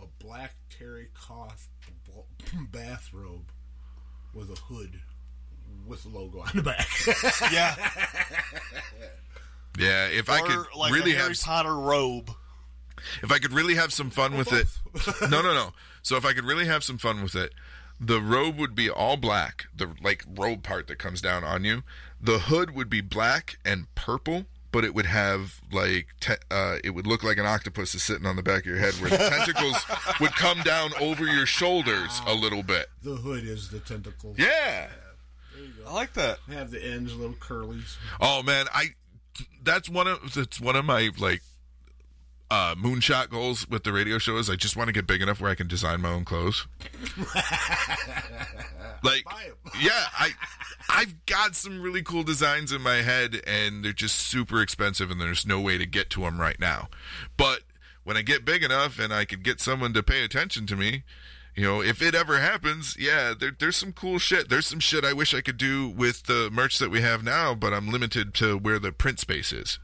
a black terry cloth *clears throat* bathrobe with a hood with the logo on the back. *laughs* Yeah, Yeah. If I could like really a Harry have Potter robe. if I could really have some fun with it. *laughs* no, no, no. So if I could really have some fun with it, the robe would be all black, the like robe part that comes down on you. The hood would be black and purple, but it would have like te- uh, it would look like an octopus is sitting on the back of your head, where the *laughs* tentacles would come down over your shoulders a little bit. the hood is the tentacle. Yeah. I like that. Have the ends little curlies. Oh man, I that's one of that's one of my like uh, moonshot goals with the radio show is I just want to get big enough where I can design my own clothes. *laughs* like, yeah, I I've got some really cool designs in my head, and they're just super expensive, and there's no way to get to them right now. But when I get big enough and I could get someone to pay attention to me, you know, if it ever happens, yeah, there, there's some cool shit. There's some shit I wish I could do with the merch that we have now, but I'm limited to where the print space is.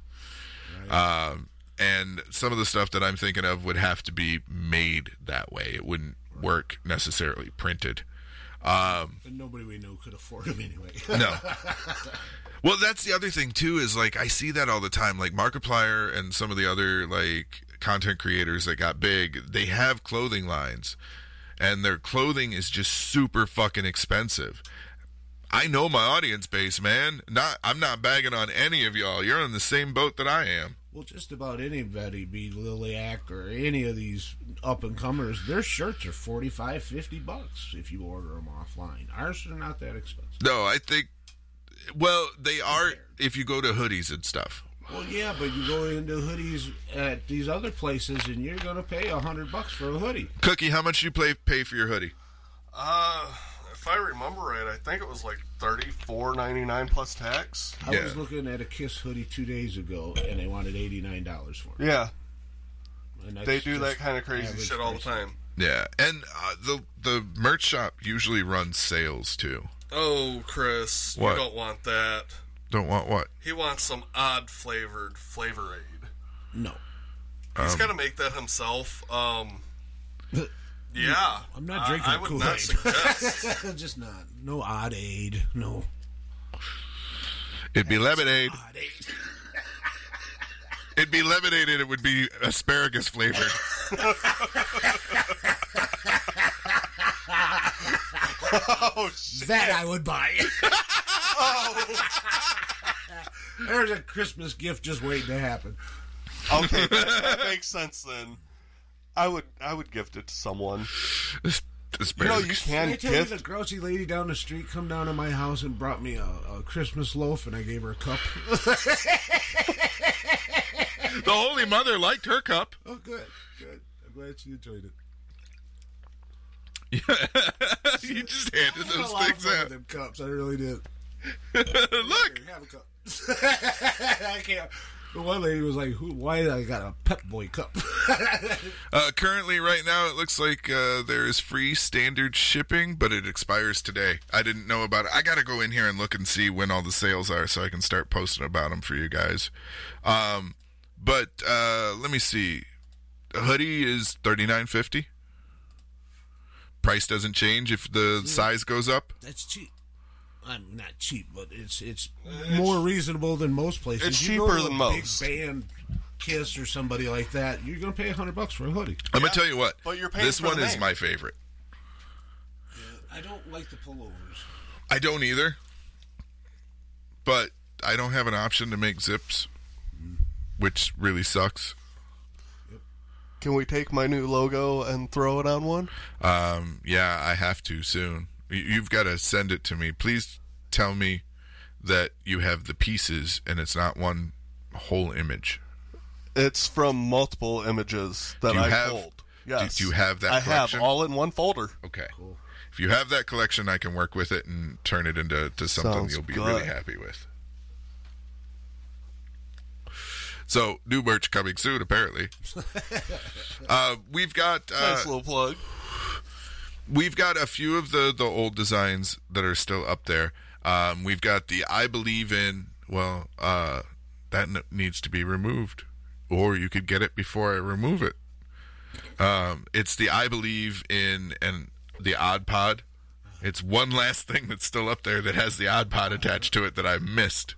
Um, and some of the stuff that I'm thinking of would have to be made that way. It wouldn't work necessarily printed. Um, And nobody we know could afford them anyway. *laughs* no. *laughs* Well, that's the other thing too. Is like I see that all the time. Like Markiplier and some of the other like content creators that got big, they have clothing lines, and their clothing is just super fucking expensive. I know my audience base, man. Not I'm not bagging on any of y'all. You're in the same boat that I am. Well, just about anybody, be Liliac or any of these up and comers, their shirts are 45, 50 bucks if you order them offline. Ours are not that expensive. No, I think. Well, they are if you go to hoodies and stuff. Well, yeah, but you go into hoodies at these other places and you're going to pay a hundred bucks for a hoodie. Cookie, how much do you play pay for your hoodie? Uh, if I remember right, I think it was like thirty four ninety nine plus tax. I was looking at a Kiss hoodie two days ago and they wanted eighty nine dollars for it. Yeah, And they do that kind of crazy shit all the time. Yeah, and uh, the the merch shop usually runs sales too. Oh, Chris, What? you don't want that. Don't want what? He wants some odd flavored flavor aid. No. He's Um, got to make that himself. Um, *laughs* yeah, I'm not I- drinking I, would Kool-Aid. not suggest. *laughs* *laughs* just not. No odd aid. No. It'd be lemonade. Odd aid. It'd be lemonade and it would be asparagus flavored. *laughs* oh, shit. That I would buy. oh. There's a Christmas gift just waiting to happen. Okay, that, that makes sense then. I would I would gift it to someone. You know, you Can I can tell you the grouchy lady down the street come down to my house and brought me a, a Christmas loaf and I gave her a cup. *laughs* The Holy Mother liked her cup. oh, good, good. I'm glad she enjoyed it. *laughs* you just handed I had a those lot of things fun out. them cups. I really did. *laughs* Look, Here, have a cup. I can't. The one lady was like, "Who? Why I got a Pep Boy cup?" *laughs* uh, currently, right now, it looks like uh, there is free standard shipping, but it expires today. I didn't know about it. I got to go in here and look and see when all the sales are, so I can start posting about them for you guys. Um, but uh, let me see. The hoodie is thirty nine fifty. Price doesn't change if the size goes up. That's cheap. I'm not cheap, but it's it's more reasonable than most places. it's You cheaper to a than most. Big band, Kiss or somebody like that, you're going to pay a hundred bucks for a hoodie. I'm gonna tell you what. but you're paying this for one the is my favorite. I don't like the pullovers. I don't either. But I don't have an option to make zips, which really sucks. Can we take my new logo and throw it on one? Um, yeah, I have to soon. You- You've got to send it to me. Please tell me that you have the pieces and it's not one whole image. It's from multiple images that I have- pulled. Yes, do you have that I collection? have all in one folder. Okay. If you have that collection, I can work with it and turn it into to something Sounds you'll be good. really happy with. So, new merch coming soon, apparently. *laughs* uh, we've got uh, nice little plug. We've got a few of the the old designs that are still up there. Um, we've got the I believe in. Well, uh, that n- needs to be removed, or you could get it before I remove it. Um, it's the I believe in and the Odd Pod. It's one last thing that's still up there that has the Odd Pod attached to it that I missed.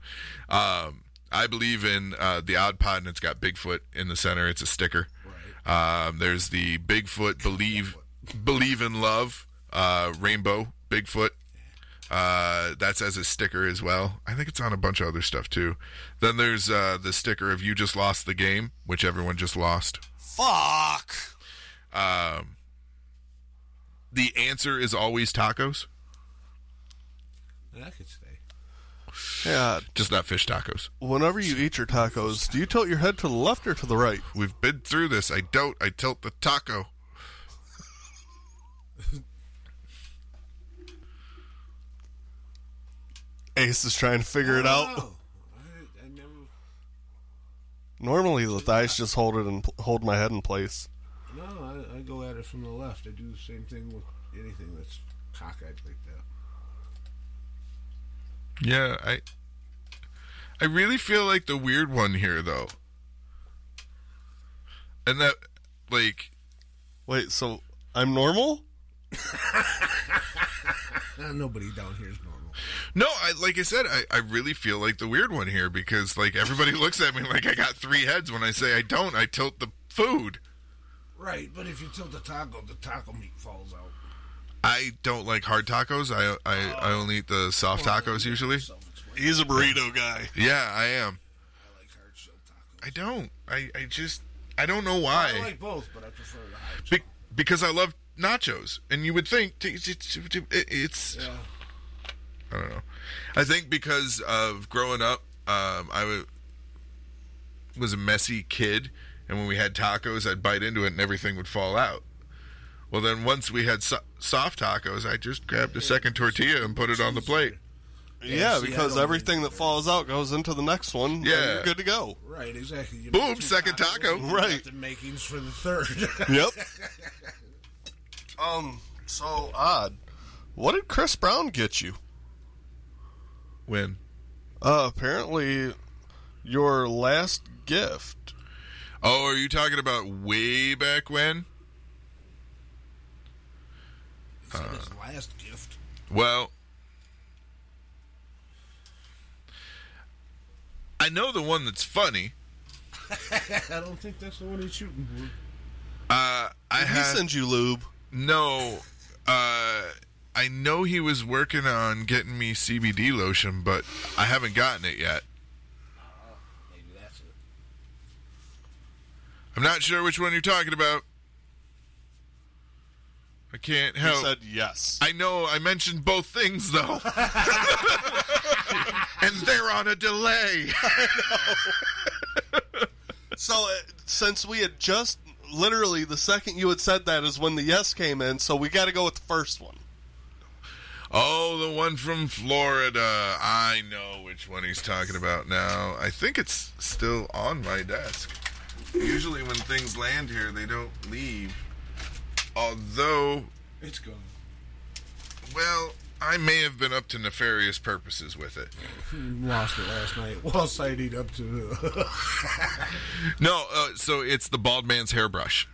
Um, I believe in uh, the Odd Pod, and it's got Bigfoot in the center. It's a sticker. Um, there's the Bigfoot believe believe in love uh, rainbow Bigfoot. Uh, that's as a sticker as well. I think it's on a bunch of other stuff too. Then there's uh, the sticker of you just lost the game, which everyone just lost. Fuck. Um, the answer is always tacos. That could stay. Yeah. Just not fish tacos. Whenever you eat your tacos, do you tilt your head to the left or to the right? We've been through this. I don't. I tilt the taco. Ace is trying to figure it out. Oh, I, I never. Normally, the thighs just hold it and hold my head in place. No, I, I go at it from the left. I do the same thing with anything that's cockeyed like that. Yeah, I. I really feel like the weird one here, though. And that, like, Wait, so I'm normal? *laughs* Nobody down here is normal. No, I like I said, I, I really feel like the weird one here because like everybody *laughs* looks at me like I got three heads when I say I don't. I tilt the food. Right, but if you tilt the taco, the taco meat falls out. I don't like hard tacos. I I, I uh, only eat the soft tacos usually. He's a burrito guy. Yeah, I am. I like hard shell tacos. I don't. I, I just I don't know why. I like both, but I prefer the hard Be- because I love nachos, and you would think t- t- t- t- it's. Yeah. I don't know. I think because of growing up, um, I w- was a messy kid, and when we had tacos, I'd bite into it, and everything would fall out. Well, then once we had so- soft tacos, I just grabbed a second tortilla and put it on the plate. Yeah, because everything that falls out goes into the next one. and Yeah. you're good to go. Right, exactly. You Boom, make two second tacos, taco. and you Right. The makings for the third. *laughs* Yep. *laughs* um. So odd. What did Chris Brown get you? When Uh, apparently, your last gift. oh, are you talking about way back when? It's like his last gift. Well, I know the one that's funny. *laughs* I don't think that's the one he's shooting for. Uh, I Did he had send you lube? no. Uh, I know he was working on getting me CBD lotion, but I haven't gotten it yet. Maybe that's it. I'm not sure which one you're talking about. I can't He help. said yes. I know I mentioned both things though. *laughs* and they're on a delay. *laughs* So, uh, since we had just literally the second you had said that is when the yes came in, so we got to go with the first one. Oh, the one from Florida. I know which one he's talking about now. I think it's still on my desk. Usually, when things land here, they don't leave. Although, It's gone. well, I may have been up to nefarious purposes with it. *laughs* Lost it last night *laughs* while sighting up to. *laughs* No, uh, so it's the bald man's hairbrush.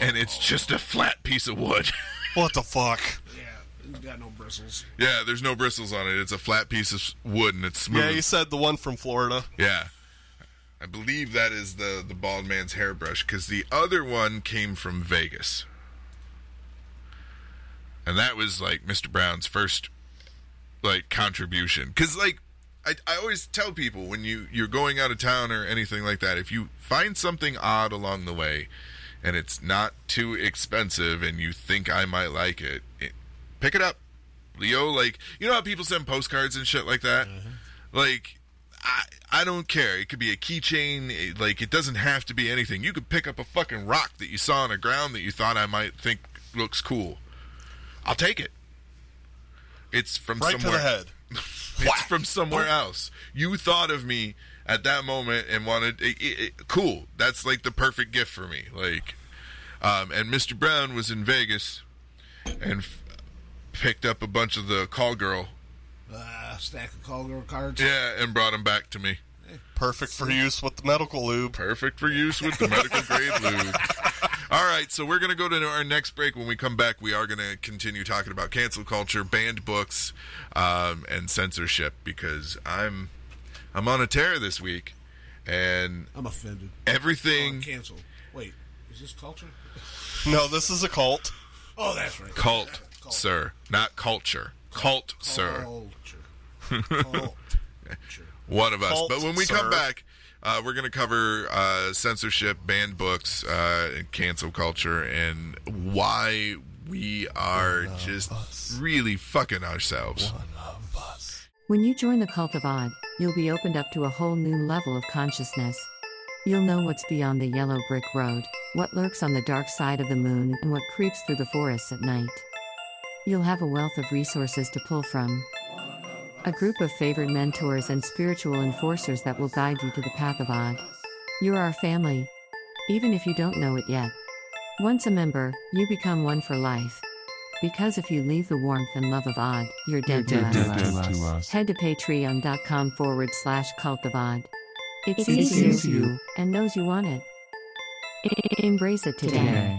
And it's just a flat piece of wood. What the fuck? yeah, it's got no bristles. yeah, there's no bristles on it. It's a flat piece of wood and it's smooth. Yeah, you said the one from Florida. Yeah. I believe that is the the bald man's hairbrush because the other one came from Vegas, and that was like Mr. Brown's first like contribution. Because like I, I always tell people when you you're going out of town or anything like that, if you find something odd along the way, and it's not too expensive, and you think I might like it, it pick it up. Leo, like you know how people send postcards and shit like that, like. I, I don't care. It could be a keychain. Like it doesn't have to be anything. You could pick up a fucking rock that you saw on the ground that you thought I might think looks cool. I'll take it. It's from Right to somewhere. the head. *laughs* it's from somewhere else. You thought of me at that moment and wanted it, it, it- cool. That's like the perfect gift for me. Like, um, and Mr. Brown was in Vegas and picked up a bunch of the call girl. Uh, stack of call girl cards. Yeah, and brought them back to me. Perfect for use with the medical lube. Perfect for use with the medical grade lube. *laughs* All right, so we're going to go to our next break. When we come back, we are going to continue talking about cancel culture, banned books, um, and censorship because I'm I'm on a tear this week, and I'm offended. everything Oh, cancel. Wait, is this culture? No, this is a cult. Oh, that's right. cult, sir, not culture, cult, sir. Culture. *laughs* Culture. one of us. Cult, but when we sir. come back, uh, we're going to cover uh, censorship, banned books, uh, and cancel culture, and why we are just really fucking ourselves. When you join the cult of Odd, you'll be opened up to a whole new level of consciousness. You'll know what's beyond the yellow brick road, what lurks on the dark side of the moon, and what creeps through the forests at night. You'll have a wealth of resources to pull from. A group of favored mentors and spiritual enforcers that will guide you to the path of Odd. You're our family, even if you don't know it yet. Once a member, you become one for life. Because if you leave the warmth and love of Odd, you're dead, to, us. Head to patreon.com forward slash cult of Odd. It, It sees, sees you, you. and knows you want it. I- I- embrace it today. Today.